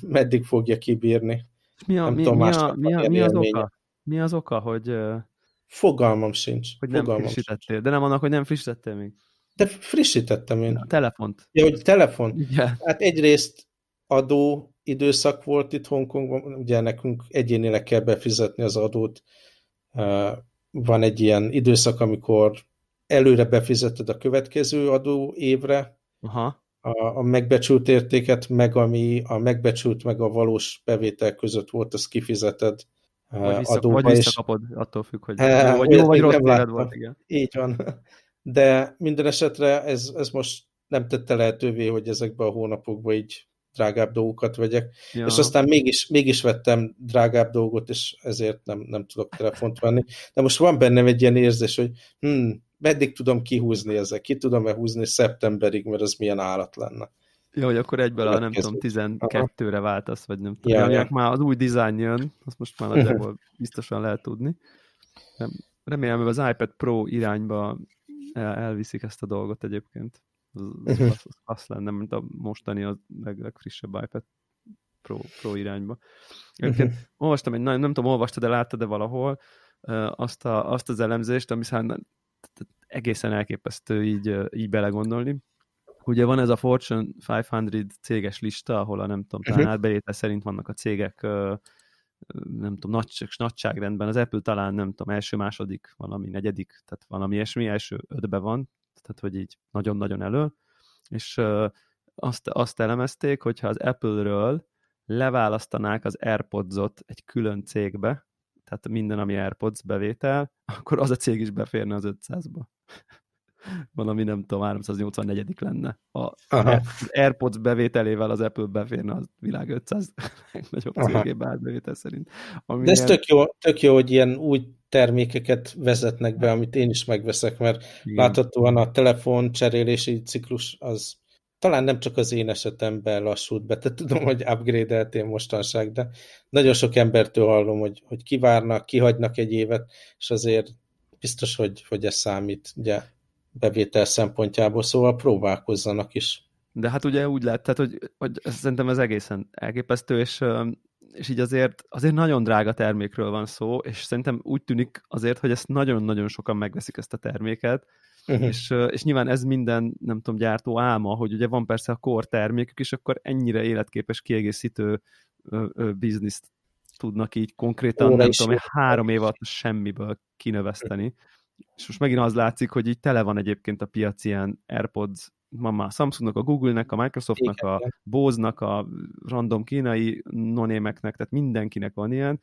meddig fogja kibírni. Mi, a, mi, mi, a, mi, a, mi az oka? Mi az oka, hogy... Fogalmam sincs. Hogy nem Fogalmam frissítettél. Sincs. De nem annak, hogy nem frissítettél még. De frissítettem én. A telefont. Ja, hogy telefon. Yeah. Hát egyrészt adó időszak volt itt Hongkongban, ugye nekünk egyénileg kell befizetni az adót. Van egy ilyen időszak, amikor előre befizeted a következő adó évre, Aha a, a megbecsült értéket, meg ami a megbecsült, meg a valós bevétel között volt, azt kifizeted vagy, vissza, adóba, vagy visszakapod, és... attól függ, hogy jó vagy, jó, vagy rossz volt. Igen. Így van. De minden esetre ez, ez most nem tette lehetővé, hogy ezekben a hónapokban így drágább dolgokat vegyek, ja. és aztán mégis, mégis vettem drágább dolgot, és ezért nem, nem tudok telefont venni. De most van bennem egy ilyen érzés, hogy hm, meddig tudom kihúzni ezek, ki tudom-e húzni szeptemberig, mert az milyen állat lenne. Jó, hogy akkor egyből a, nem tudom, 12-re váltasz, vagy nem tudom. Ja, ja. már az új dizájn jön, azt most már nagyjából biztosan lehet tudni. Remélem, hogy az iPad Pro irányba el, elviszik ezt a dolgot egyébként. Az, az, az, az lenne, mint a mostani a leg, legfrissebb iPad Pro, Pro irányba. Egyébként olvastam egy, nem, nem tudom, olvastad, de láttad de valahol azt, a, azt az elemzést, ami egészen elképesztő így, így belegondolni. Ugye van ez a Fortune 500 céges lista, ahol a nem tudom, talán uh-huh. átbevétel szerint vannak a cégek nem tudom, nagy, nagyságrendben. Az Apple talán nem tudom, első, második, valami negyedik, tehát valami ilyesmi, első ötbe van, tehát hogy így nagyon-nagyon elő, és azt, azt elemezték, hogyha az Apple-ről leválasztanák az AirPods-ot egy külön cégbe, tehát minden, ami AirPods bevétel, akkor az a cég is beférne az 500-ba. Valami nem tudom, 384 lenne. A, az AirPods bevételével az Apple beférne a világ 500 legnagyobb cégébe árbevétel szerint. Ami De ez tök, jó, tök jó, hogy ilyen új termékeket vezetnek be, amit én is megveszek, mert Igen. láthatóan a telefon cserélési ciklus az talán nem csak az én esetemben lassult be, tehát tudom, hogy upgrade-eltél mostanság, de nagyon sok embertől hallom, hogy, hogy kivárnak, kihagynak egy évet, és azért biztos, hogy, hogy ez számít ugye, bevétel szempontjából, szóval próbálkozzanak is. De hát ugye úgy lehet, tehát, hogy, hogy szerintem ez egészen elképesztő, és, és így azért, azért nagyon drága termékről van szó, és szerintem úgy tűnik azért, hogy ezt nagyon-nagyon sokan megveszik ezt a terméket, uh-huh. és, és nyilván ez minden, nem tudom, gyártó álma, hogy ugye van persze a core termékük, és akkor ennyire életképes kiegészítő bizniszt tudnak így konkrétan, Óra nem tudom, három év alatt semmiből kinöveszteni. És most megint az látszik, hogy így tele van egyébként a piac ilyen AirPods, ma már Samsungnak, a Google-nek, a Microsoftnak, Igen. a Bose-nak, a random kínai nonémeknek, tehát mindenkinek van ilyen,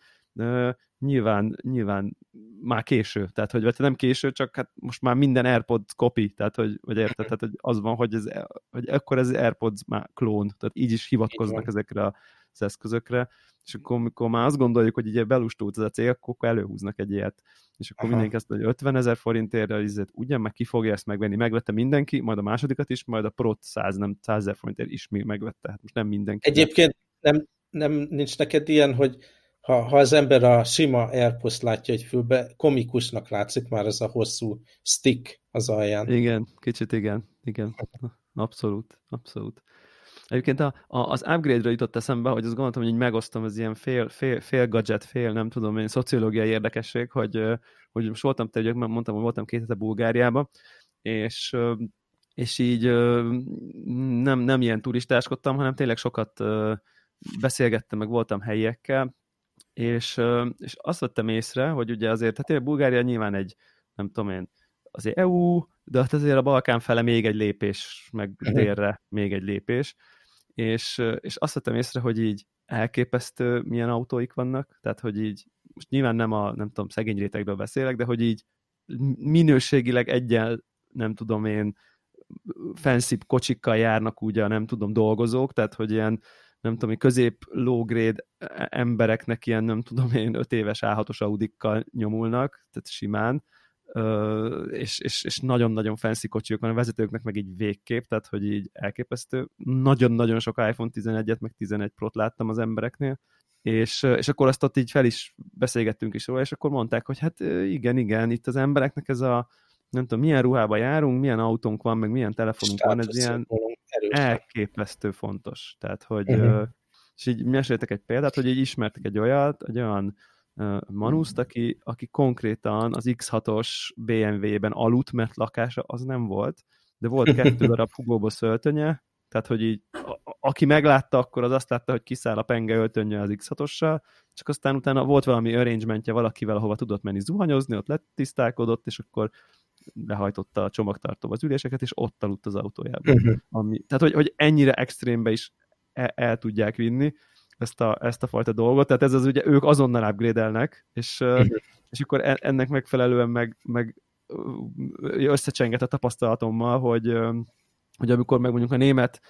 nyilván, nyilván már késő, tehát hogy vagy nem késő, csak hát most már minden AirPods copy, tehát hogy, vagy érted, tehát hogy az van, hogy, ez, hogy akkor ez AirPods már klón, tehát így is hivatkoznak Igen. ezekre az eszközökre, és akkor amikor már azt gondoljuk, hogy ugye belustult ez a cég, akkor előhúznak egy ilyet, és akkor Aha. mindenki azt mondja, hogy 50 ezer forintért, ezért ugye meg ki fogja ezt megvenni, megvette mindenki, majd a másodikat is, majd a Pro 100, nem 100 ezer forintért is megvette, hát most nem mindenki. Egyébként nem, nem nincs neked ilyen, hogy ha, ha az ember a sima airpods látja egy fülbe, komikusnak látszik már ez a hosszú stick az alján. Igen, kicsit igen, igen. Abszolút, abszolút. Egyébként a, a, az upgrade-ra jutott eszembe, hogy azt gondoltam, hogy megosztom, ez ilyen fél, fél, fél gadget, fél, nem tudom én, szociológiai érdekesség, hogy, hogy most voltam, te, mondtam, hogy voltam két hete Bulgáriába, és és így nem, nem ilyen turistáskodtam, hanem tényleg sokat beszélgettem, meg voltam helyiekkel, és, és azt vettem észre, hogy ugye azért, hát Bulgária nyilván egy, nem tudom én, azért EU, de hát azért a Balkán fele még egy lépés, meg mhm. délre még egy lépés, és, és azt vettem észre, hogy így elképesztő milyen autóik vannak, tehát hogy így, most nyilván nem a, nem tudom, szegény rétegről beszélek, de hogy így minőségileg egyen, nem tudom én, fancy kocsikkal járnak ugye, nem tudom, dolgozók, tehát hogy ilyen nem tudom, közép low grade embereknek ilyen, nem tudom én, öt éves A6-os Audikkal nyomulnak, tehát simán, és, és, és nagyon-nagyon fancy kocsiuk van a vezetőknek, meg így végkép, tehát hogy így elképesztő. Nagyon-nagyon sok iPhone 11-et, meg 11 Pro-t láttam az embereknél, és, és akkor azt ott így fel is beszélgettünk is róla, és akkor mondták, hogy hát igen, igen, itt az embereknek ez a nem tudom, milyen ruhába járunk, milyen autónk van, meg milyen telefonunk Státusz van, ez ilyen elképesztő fontos. Tehát, hogy uh-huh. és így meséltek egy példát, hogy így ismertek egy olyat, egy olyan manuszt, aki, aki konkrétan az X6-os BMW-ben aludt, mert lakása az nem volt, de volt kettő darab hugóba öltönye, tehát, hogy így, a, aki meglátta, akkor az azt látta, hogy kiszáll a penge öltönye az X6-ossal, csak aztán utána volt valami arrangementje valakivel, ahova tudott menni zuhanyozni, ott letisztálkodott, és akkor lehajtotta a csomagtartóba az üléseket, és ott aludt az autójában. Uh-huh. Ami, tehát, hogy, hogy ennyire extrémbe is el, el tudják vinni ezt a, ezt a fajta dolgot, tehát ez az ugye ők azonnal upgrade és, uh-huh. és akkor e, ennek megfelelően meg, meg összecsenget a tapasztalatommal, hogy hogy amikor meg mondjuk a német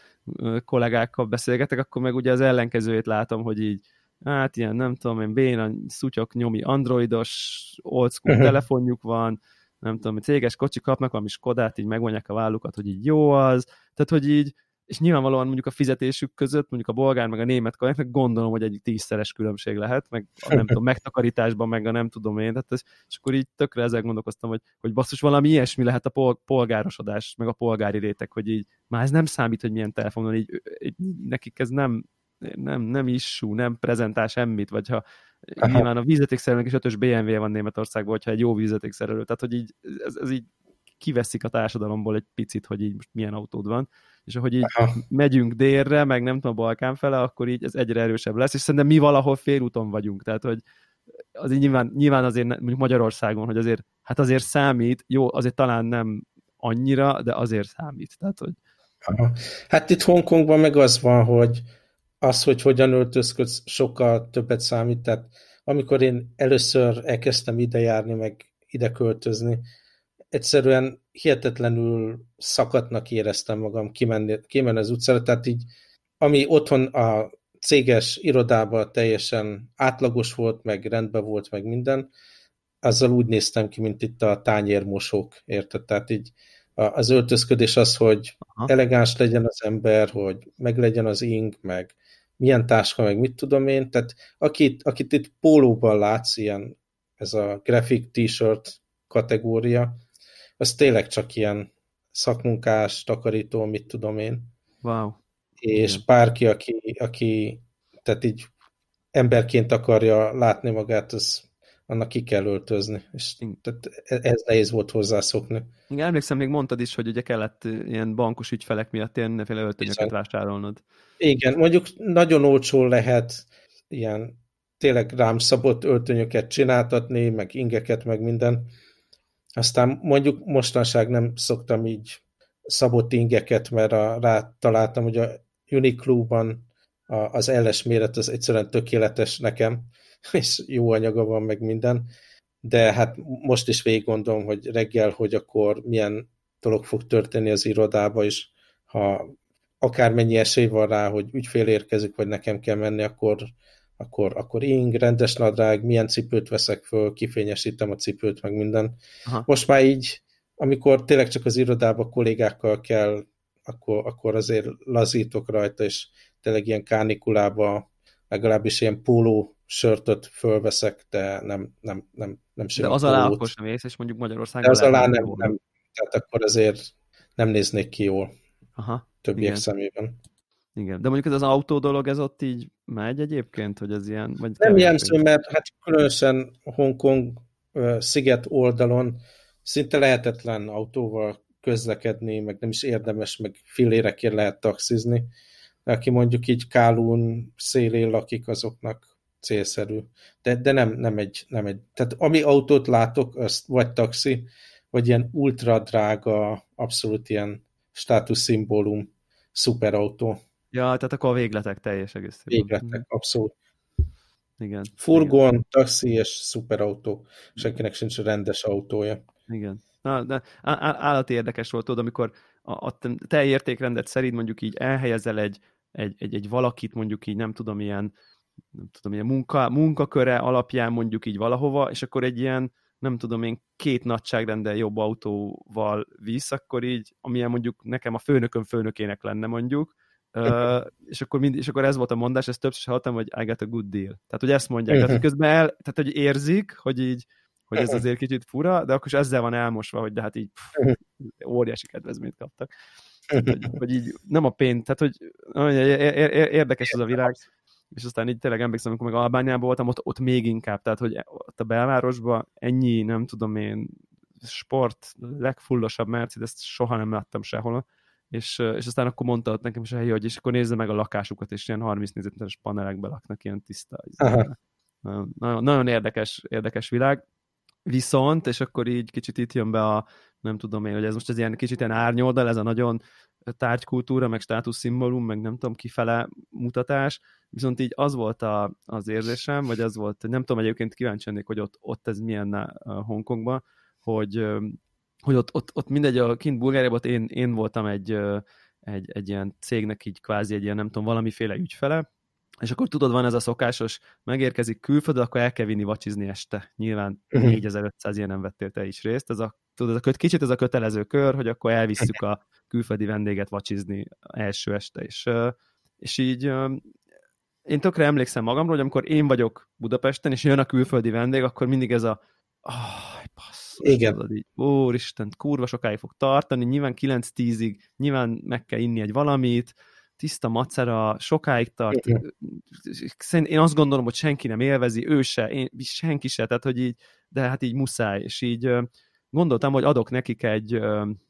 kollégákkal beszélgetek, akkor meg ugye az ellenkezőjét látom, hogy így hát ilyen nem tudom én, béna szutyok nyomi androidos old school uh-huh. telefonjuk van, nem tudom, céges kocsi kapnak valami Skodát, így megvonják a vállukat, hogy így jó az, tehát hogy így, és nyilvánvalóan mondjuk a fizetésük között, mondjuk a bolgár meg a német kollégáknak gondolom, hogy egy tízszeres különbség lehet, meg a nem tudom, megtakarításban, meg a nem tudom én, tehát ez, és akkor így tökre ezzel gondolkoztam, hogy, hogy basszus valami ilyesmi lehet a pol, polgárosodás, meg a polgári réteg, hogy így már ez nem számít, hogy milyen telefonon, így, így nekik ez nem, nem, nem issú, nem prezentál semmit, vagy ha Aha. nyilván a vízetékszerelőnek is ötös BMW van Németországban, hogyha egy jó vízetékszerelő, tehát hogy így, ez, ez így kiveszik a társadalomból egy picit, hogy így most milyen autód van, és ahogy így Aha. megyünk délre, meg nem tudom, Balkán fele, akkor így ez egyre erősebb lesz, és szerintem mi valahol félúton vagyunk, tehát hogy az így nyilván, nyilván azért mondjuk Magyarországon, hogy azért, hát azért számít, jó, azért talán nem annyira, de azért számít, tehát hogy Aha. Hát itt Hongkongban meg az van, hogy az, hogy hogyan öltözködsz, sokkal többet számít. Tehát amikor én először elkezdtem ide járni, meg ide költözni, egyszerűen hihetetlenül szakatnak éreztem magam kimenni, kimenni az utcára, tehát így, ami otthon a céges irodában teljesen átlagos volt, meg rendben volt, meg minden, azzal úgy néztem ki, mint itt a tányérmosók, érted? Tehát így az öltözködés az, hogy Aha. elegáns legyen az ember, hogy meg legyen az ing, meg milyen táska, meg mit tudom én, tehát akit, akit itt pólóban látsz, ilyen ez a graphic t-shirt kategória, az tényleg csak ilyen szakmunkás, takarító, mit tudom én. Wow. És Igen. bárki, aki, aki tehát így emberként akarja látni magát, az annak ki kell öltözni, és tehát e, ez nehéz volt hozzászokni. Igen, emlékszem, még mondtad is, hogy ugye kellett ilyen bankos ügyfelek miatt ilyen öltönyöket vásárolnod. Igen, mondjuk nagyon olcsó lehet ilyen tényleg rám szabott öltönyöket csináltatni, meg ingeket, meg minden. Aztán mondjuk mostanság nem szoktam így szabott ingeket, mert a, rá találtam, hogy a Uniqlo-ban az LS méret az egyszerűen tökéletes nekem, és jó anyaga van meg minden, de hát most is végig gondolom, hogy reggel, hogy akkor milyen dolog fog történni az irodába, és ha akármennyi esély van rá, hogy ügyfél érkezik, vagy nekem kell menni, akkor, akkor, akkor ing, rendes nadrág, milyen cipőt veszek föl, kifényesítem a cipőt, meg minden. Aha. Most már így, amikor tényleg csak az irodába kollégákkal kell, akkor, akkor azért lazítok rajta, és tényleg ilyen kánikulába, legalábbis ilyen póló sörtöt fölveszek, de nem, nem, nem, nem De az alá akkor sem ész, és mondjuk Magyarországon... De az alá nem, nem, tehát akkor azért nem néznék ki jól. Aha többiek Igen. szemében. Igen, de mondjuk ez az autó dolog, ez ott így megy egyébként, hogy ez ilyen... Vagy nem jelző, mert hát különösen Hongkong sziget oldalon szinte lehetetlen autóval közlekedni, meg nem is érdemes, meg fillérekért lehet taxizni. De aki mondjuk így Kálún szélén lakik, azoknak célszerű. De, de nem, nem, egy, nem egy... Tehát ami autót látok, azt vagy taxi, vagy ilyen ultra drága, abszolút ilyen státuszszimbólum szuperautó. Ja, tehát akkor a végletek teljes egész. Végletek, abszolút. Igen. Furgon, igen. taxi és szuperautó. Senkinek sincs rendes autója. Igen. Na, de állati érdekes volt, tudod, amikor a, a te értékrendet szerint mondjuk így elhelyezel egy, egy, egy, egy valakit mondjuk így nem tudom, ilyen nem tudom, ilyen munka, munkaköre alapján mondjuk így valahova, és akkor egy ilyen nem tudom én, két nagyságrendel jobb autóval visz, akkor így, amilyen mondjuk nekem a főnököm főnökének lenne mondjuk, uh, és, akkor mind, és akkor ez volt a mondás, ezt többször hallottam, hogy I got a good deal. Tehát, hogy ezt mondják, tehát, hogy közben el, tehát, hogy érzik, hogy így, hogy ez azért kicsit fura, de akkor is ezzel van elmosva, hogy de hát így pff, óriási kedvezményt kaptak. Hogy, hogy így nem a pénz, tehát hogy érdekes ez a világ és aztán így tényleg emlékszem, amikor meg Albániában voltam, ott, ott még inkább, tehát hogy ott a belvárosban ennyi, nem tudom én, sport, legfullosabb Mercedes, soha nem láttam sehol, és, és aztán akkor mondta ott nekem is a helyi, hogy és akkor nézze meg a lakásukat, és ilyen 30 négyzetméteres panelekbe laknak, ilyen tiszta. Nagyon, nagyon érdekes, érdekes világ. Viszont, és akkor így kicsit itt jön be a nem tudom én, hogy ez most ez ilyen kicsit ilyen árnyoldal, ez a nagyon tárgykultúra, meg státuszszimbólum, meg nem tudom, kifele mutatás, viszont így az volt a, az érzésem, vagy az volt, nem tudom, egyébként kíváncsi lennék, hogy ott, ott ez milyen a Hongkongban, hogy, hogy ott, ott, ott mindegy, a kint Bulgáriában én, én voltam egy, egy, egy ilyen cégnek így kvázi egy ilyen, nem tudom, valamiféle ügyfele, és akkor tudod, van ez a szokásos, megérkezik külföldre, akkor el kell vinni vacsizni este. Nyilván 4500 ilyen nem vettél te is részt. Ez a, tudod, ez a köt, kicsit ez a kötelező kör, hogy akkor elvisszük a külföldi vendéget vacsizni első este. És, és így én tökre emlékszem magamról, hogy amikor én vagyok Budapesten, és jön a külföldi vendég, akkor mindig ez a oh, basszus, Igen. Tudod, így, úristen, kurva sokáig fog tartani, nyilván 9-10-ig, nyilván meg kell inni egy valamit, tiszta macera, sokáig tart. Szerint én azt gondolom, hogy senki nem élvezi, ő se, én, senki se, tehát hogy így, de hát így muszáj, és így gondoltam, hogy adok nekik egy,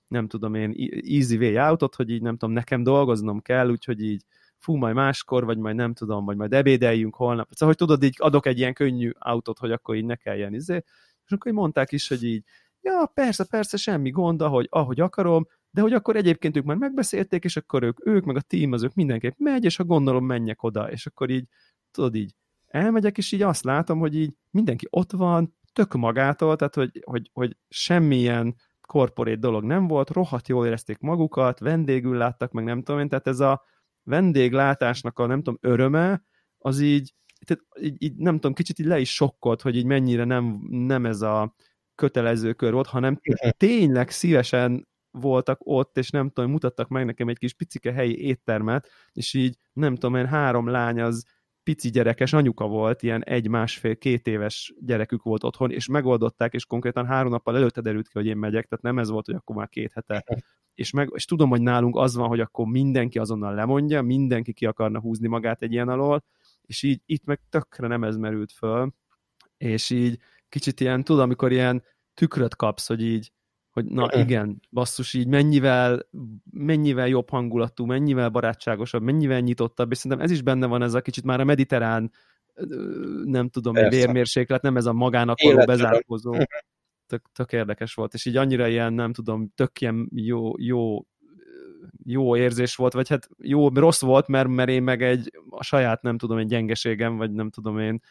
nem tudom én, easy way outot, hogy így nem tudom, nekem dolgoznom kell, úgyhogy így fú, majd máskor, vagy majd nem tudom, vagy majd ebédeljünk holnap. Szóval, hogy tudod, így adok egy ilyen könnyű autót, hogy akkor így ne kelljen izé. És akkor így mondták is, hogy így, ja, persze, persze, semmi gond, ahogy, ahogy akarom, de hogy akkor egyébként ők már megbeszélték, és akkor ők, ők meg a tím, az mindenképp megy, és ha gondolom menjek oda, és akkor így, tudod így, elmegyek, és így azt látom, hogy így mindenki ott van, tök magától, tehát hogy, hogy, hogy semmilyen korporét dolog nem volt, rohadt jól érezték magukat, vendégül láttak, meg nem tudom én, tehát ez a vendéglátásnak a nem tudom, öröme, az így, tehát így, így nem tudom, kicsit így le is sokkolt, hogy így mennyire nem, nem ez a kötelező kör volt, hanem tényleg szívesen voltak ott, és nem tudom, mutattak meg nekem egy kis picike helyi éttermet, és így nem tudom én, három lány az pici gyerekes anyuka volt, ilyen egy-másfél-két éves gyerekük volt otthon, és megoldották, és konkrétan három nappal előtte derült ki, hogy én megyek, tehát nem ez volt, hogy akkor már két hete. És, meg, és tudom, hogy nálunk az van, hogy akkor mindenki azonnal lemondja, mindenki ki akarna húzni magát egy ilyen alól, és így itt meg tökre nem ez merült föl, és így kicsit ilyen, tudom, amikor ilyen tükröt kapsz, hogy így hogy na igen, basszus, így mennyivel, mennyivel jobb hangulatú, mennyivel barátságosabb, mennyivel nyitottabb, és szerintem ez is benne van ez a kicsit már a mediterrán, nem tudom, Persze. vérmérséklet, nem ez a magának való bezárkózó. Tök, tök érdekes volt, és így annyira ilyen, nem tudom, tök ilyen jó, jó jó érzés volt, vagy hát jó, rossz volt, mert, mert én meg egy a saját, nem tudom, egy gyengeségem, vagy nem tudom én,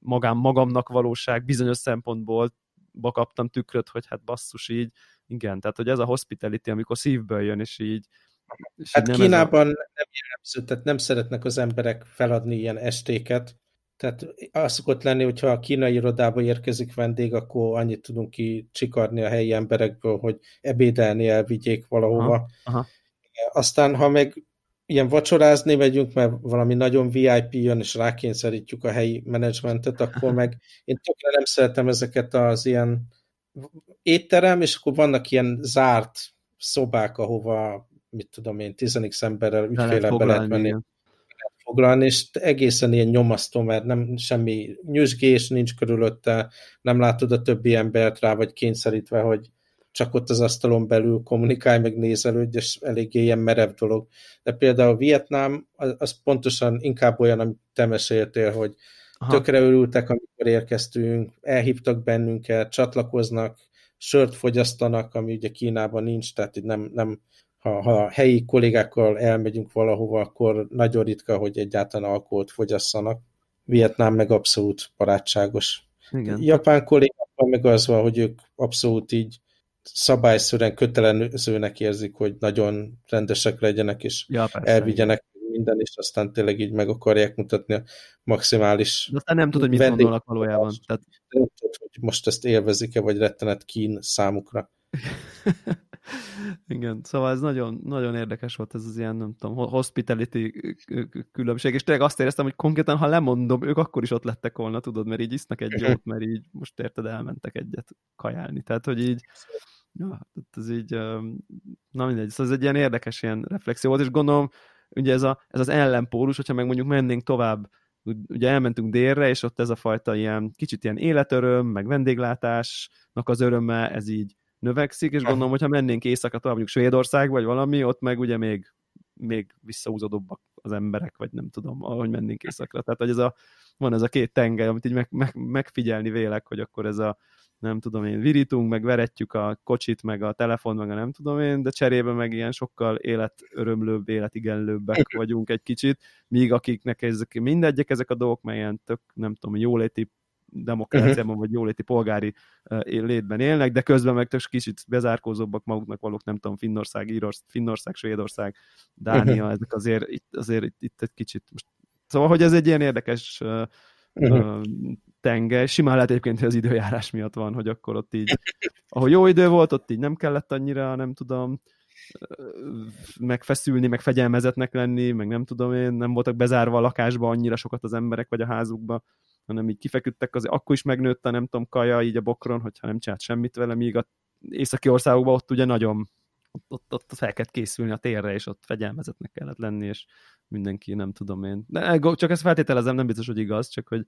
magám, magamnak valóság bizonyos szempontból kaptam tükröt, hogy hát basszus így, igen, tehát hogy ez a hospitality, amikor szívből jön, és így és hát így nem Kínában a... nem jellemző, tehát nem szeretnek az emberek feladni ilyen estéket, tehát az szokott lenni, hogyha a kínai irodába érkezik vendég, akkor annyit tudunk ki csikarni a helyi emberekből, hogy ebédelni elvigyék valahova. Aha, aha. Aztán, ha meg ilyen vacsorázni megyünk, mert valami nagyon VIP jön, és rákényszerítjük a helyi menedzsmentet, akkor meg én tökre nem szeretem ezeket az ilyen étterem, és akkor vannak ilyen zárt szobák, ahova, mit tudom én, tizenik emberrel ügyféle be lehet menni. foglalni, és egészen ilyen nyomasztó, mert nem semmi nyüzsgés nincs körülötte, nem látod a többi embert rá, vagy kényszerítve, hogy csak ott az asztalon belül kommunikálj, meg nézelődj, és eléggé ilyen merev dolog. De például Vietnám, az, az pontosan inkább olyan, amit te meséltél, hogy Aha. tökre örültek, amikor érkeztünk, elhívtak bennünket, csatlakoznak, sört fogyasztanak, ami ugye Kínában nincs, tehát nem, nem ha, ha helyi kollégákkal elmegyünk valahova, akkor nagyon ritka, hogy egyáltalán alkoholt fogyasszanak. Vietnám meg abszolút barátságos. Igen. Japán kollégákkal meg az van, hogy ők abszolút így szabályszerűen kötelezőnek érzik, hogy nagyon rendesek legyenek, és ja, persze, elvigyenek minden, és aztán tényleg így meg akarják mutatni a maximális... De aztán nem tudod, hogy mit gondolnak valójában. Tehát... Nem tudod, hogy most ezt élvezik-e, vagy rettenet kín számukra. Igen, szóval ez nagyon, nagyon érdekes volt ez az ilyen, nem tudom, hospitality különbség, és tényleg azt éreztem, hogy konkrétan, ha lemondom, ők akkor is ott lettek volna, tudod, mert így isznak egy jót, mert így most érted, elmentek egyet kajálni. Tehát, hogy így Ja, ez így, na mindegy, szóval ez egy ilyen érdekes ilyen reflexió volt, és gondolom, ugye ez, a, ez az ellenpólus, hogyha meg mondjuk mennénk tovább, ugye elmentünk délre, és ott ez a fajta ilyen, kicsit ilyen életöröm, meg vendéglátásnak az öröme, ez így növekszik, és gondolom, hogyha mennénk éjszaka tovább, mondjuk Svédország, vagy valami, ott meg ugye még, még visszahúzódóbbak az emberek, vagy nem tudom, ahogy mennénk éjszakra. Tehát, hogy ez a, van ez a két tengely, amit így meg, meg, megfigyelni vélek, hogy akkor ez a nem tudom én, virítunk, meg veretjük a kocsit, meg a telefon, meg a nem tudom én, de cserébe meg ilyen sokkal életörömlőbb, életigenlőbbek vagyunk egy kicsit, míg akiknek ezek, mindegyek ezek a dolgok, melyen tök, nem tudom, jóléti demokráciában, uh-huh. vagy jóléti polgári uh, létben élnek, de közben meg tök kicsit bezárkózóbbak maguknak valók, nem tudom, Finnország, Írország, Finnország, Svédország, Dánia, uh-huh. ezek azért, itt, azért itt, itt egy kicsit most Szóval, hogy ez egy ilyen érdekes uh, uh-huh. Tenge. Simán lehet egyébként, hogy az időjárás miatt van, hogy akkor ott így, ahol jó idő volt, ott így nem kellett annyira, nem tudom, megfeszülni, meg fegyelmezetnek lenni, meg nem tudom én, nem voltak bezárva a lakásba annyira sokat az emberek, vagy a házukba, hanem így kifeküdtek, azért akkor is megnőtt a nem tudom, kaja így a bokron, hogyha nem csinált semmit vele, míg a északi országokban ott ugye nagyon ott, ott, fel kellett készülni a térre, és ott fegyelmezetnek kellett lenni, és mindenki, nem tudom én. De csak ezt feltételezem, nem biztos, hogy igaz, csak hogy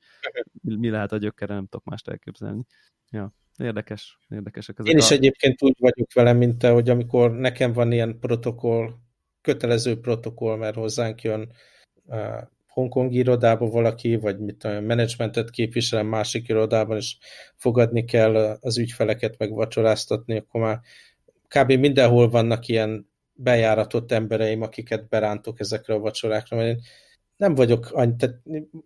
mi lehet a gyökere, nem tudok mást elképzelni. Ja, érdekes, érdekesek ezek Én is a... egyébként úgy vagyok vele, mint te, hogy amikor nekem van ilyen protokoll, kötelező protokoll, mert hozzánk jön uh, Hongkong irodába valaki, vagy mit a menedzsmentet képviselem másik irodában, és fogadni kell az ügyfeleket, meg vacsoráztatni, akkor már kb. mindenhol vannak ilyen bejáratott embereim, akiket berántok ezekre a vacsorákra, mert én nem vagyok annyi, tehát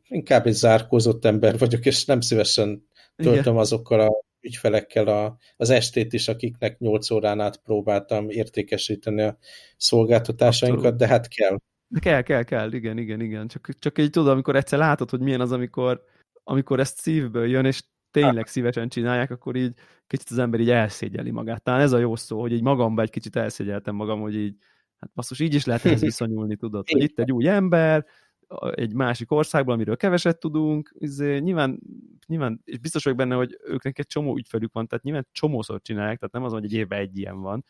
inkább egy zárkózott ember vagyok, és nem szívesen töltöm Igen. azokkal a ügyfelekkel a, az estét is, akiknek 8 órán át próbáltam értékesíteni a szolgáltatásainkat, de hát kell. De kell, kell, kell, igen, igen, igen. Csak, csak így tudod, amikor egyszer látod, hogy milyen az, amikor, amikor ezt szívből jön, és tényleg szívesen csinálják, akkor így kicsit az ember így elszégyeli magát. Talán ez a jó szó, hogy így magamban egy kicsit elszégyeltem magam, hogy így, hát basszus, így is lehet ehhez viszonyulni, tudod, hogy itt egy új ember, egy másik országban, amiről keveset tudunk, izé, nyilván, nyilván, és biztos vagyok benne, hogy őknek egy csomó ügyfelük van, tehát nyilván csomószor csinálják, tehát nem az, hogy egy évben egy ilyen van,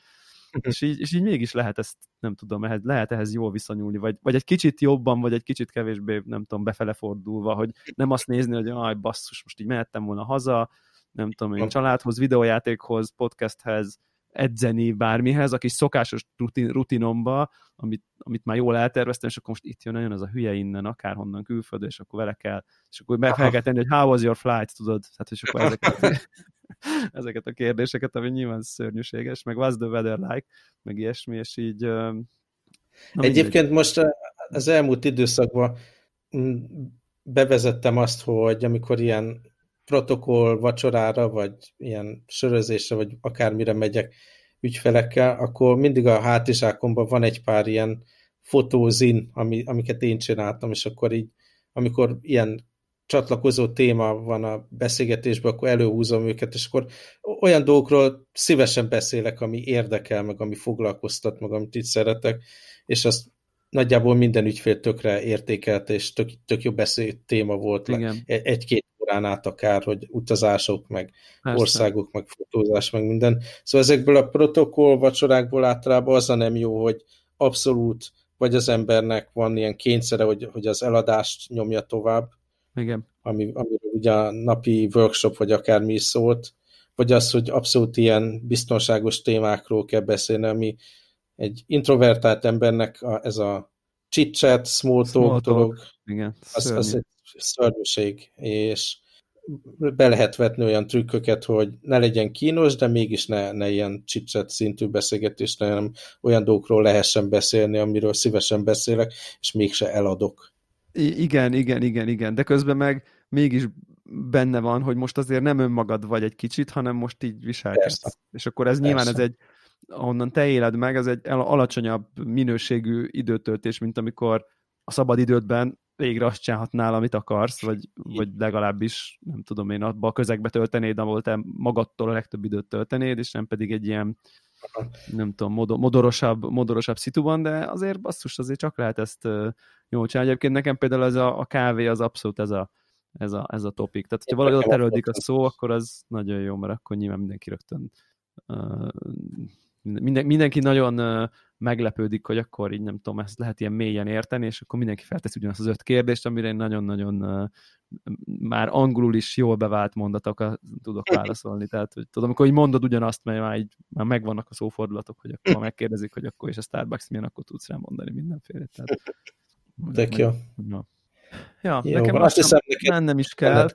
és így, és így mégis lehet ezt, nem tudom, ehhez, lehet ehhez jól viszonyulni, vagy, vagy egy kicsit jobban, vagy egy kicsit kevésbé, nem tudom, befele fordulva, hogy nem azt nézni, hogy aj, basszus, most így mehettem volna haza, nem tudom én, családhoz, videójátékhoz, podcasthez, edzeni bármihez, a kis szokásos rutin, rutinomba, amit, amit már jól elterveztem, és akkor most itt jön nagyon az a hülye innen, akárhonnan külföldön, és akkor vele kell, és akkor meg kell tenni, hogy how was your flight, tudod, hát és akkor ezeket, ezeket a kérdéseket, ami nyilván szörnyűséges, meg what's the weather like, meg ilyesmi, és így... Na, Egyébként mindegy. most az elmúlt időszakban bevezettem azt, hogy amikor ilyen protokoll vacsorára, vagy ilyen sörözésre, vagy akármire megyek ügyfelekkel, akkor mindig a hátizsákomban van egy pár ilyen fotózin, ami, amiket én csináltam, és akkor így, amikor ilyen csatlakozó téma van a beszélgetésben, akkor előhúzom őket, és akkor olyan dolgokról szívesen beszélek, ami érdekel, meg ami foglalkoztat, meg amit itt szeretek, és azt nagyjából minden ügyfél tökre értékelte, és tök, tök jó beszél téma volt. Egy-két órán át akár, hogy utazások, meg Persze. országok, meg fotózás, meg minden. Szóval ezekből a protokoll vacsorákból általában az a nem jó, hogy abszolút vagy az embernek van ilyen kényszere, hogy, hogy az eladást nyomja tovább, Igen. Ami, amiről ugye a napi workshop, vagy akármi is szólt, vagy az, hogy abszolút ilyen biztonságos témákról kell beszélni, ami egy introvertált embernek a, ez a chit-chat, small talk, small talk dolog, Igen, az, az egy szörnyűség, és be lehet vetni olyan trükköket, hogy ne legyen kínos, de mégis ne, ne ilyen csicset szintű beszélgetés, hanem olyan dolgokról lehessen beszélni, amiről szívesen beszélek, és mégse eladok. I igen, igen, igen, igen, de közben meg mégis benne van, hogy most azért nem önmagad vagy egy kicsit, hanem most így viselkedsz. Persze. És akkor ez Persze. nyilván ez egy, ahonnan te éled meg, ez egy alacsonyabb minőségű időtöltés, mint amikor a szabad idődben végre azt csinálhatnál, amit akarsz, vagy, vagy legalábbis, nem tudom én, abba a közegbe töltenéd, ahol te magadtól a legtöbb időt töltenéd, és nem pedig egy ilyen, nem tudom, modorosabb, modorosabb szituban, de azért basszus, azért csak lehet ezt jól csinálni. Egyébként nekem például ez a, a kávé az abszolút ez a, ez a, ez a topik. Tehát, hogyha valahogy ott erődik a szó, akkor az nagyon jó, mert akkor nyilván mindenki rögtön minden, mindenki nagyon meglepődik, hogy akkor így nem tudom, ezt lehet ilyen mélyen érteni, és akkor mindenki feltesz ugyanazt az öt kérdést, amire én nagyon-nagyon már angolul is jól bevált mondatokat tudok válaszolni. Tehát, hogy tudom, amikor így mondod ugyanazt, mert már, így, már megvannak a szófordulatok, hogy akkor ha megkérdezik, hogy akkor és a Starbucks milyen, akkor tudsz rá mondani mindenféle. Tehát, Tök jó. Ja, ja jó, nekem azt hiszem, neked nem is kell.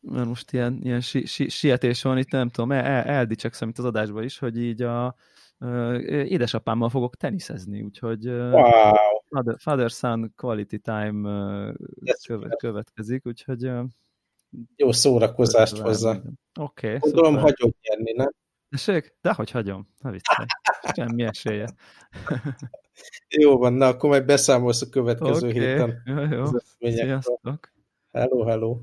mert most ilyen, ilyen si, si, sietés van itt, nem tudom, el, el, eldicsekszem itt az adásban is, hogy így a uh, édesapámmal fogok teniszezni, úgyhogy wow. Father, father son quality time követ, következik, úgyhogy jó szórakozást hozzá. Oké. Okay, Gondolom, hagyom nyerni, nem? Tessék? Dehogy hagyom. Ne viccelj. Semmi esélye. jó van, na akkor majd beszámolsz a következő okay. héten. Jó, jó. Sziasztok. Hello, hello.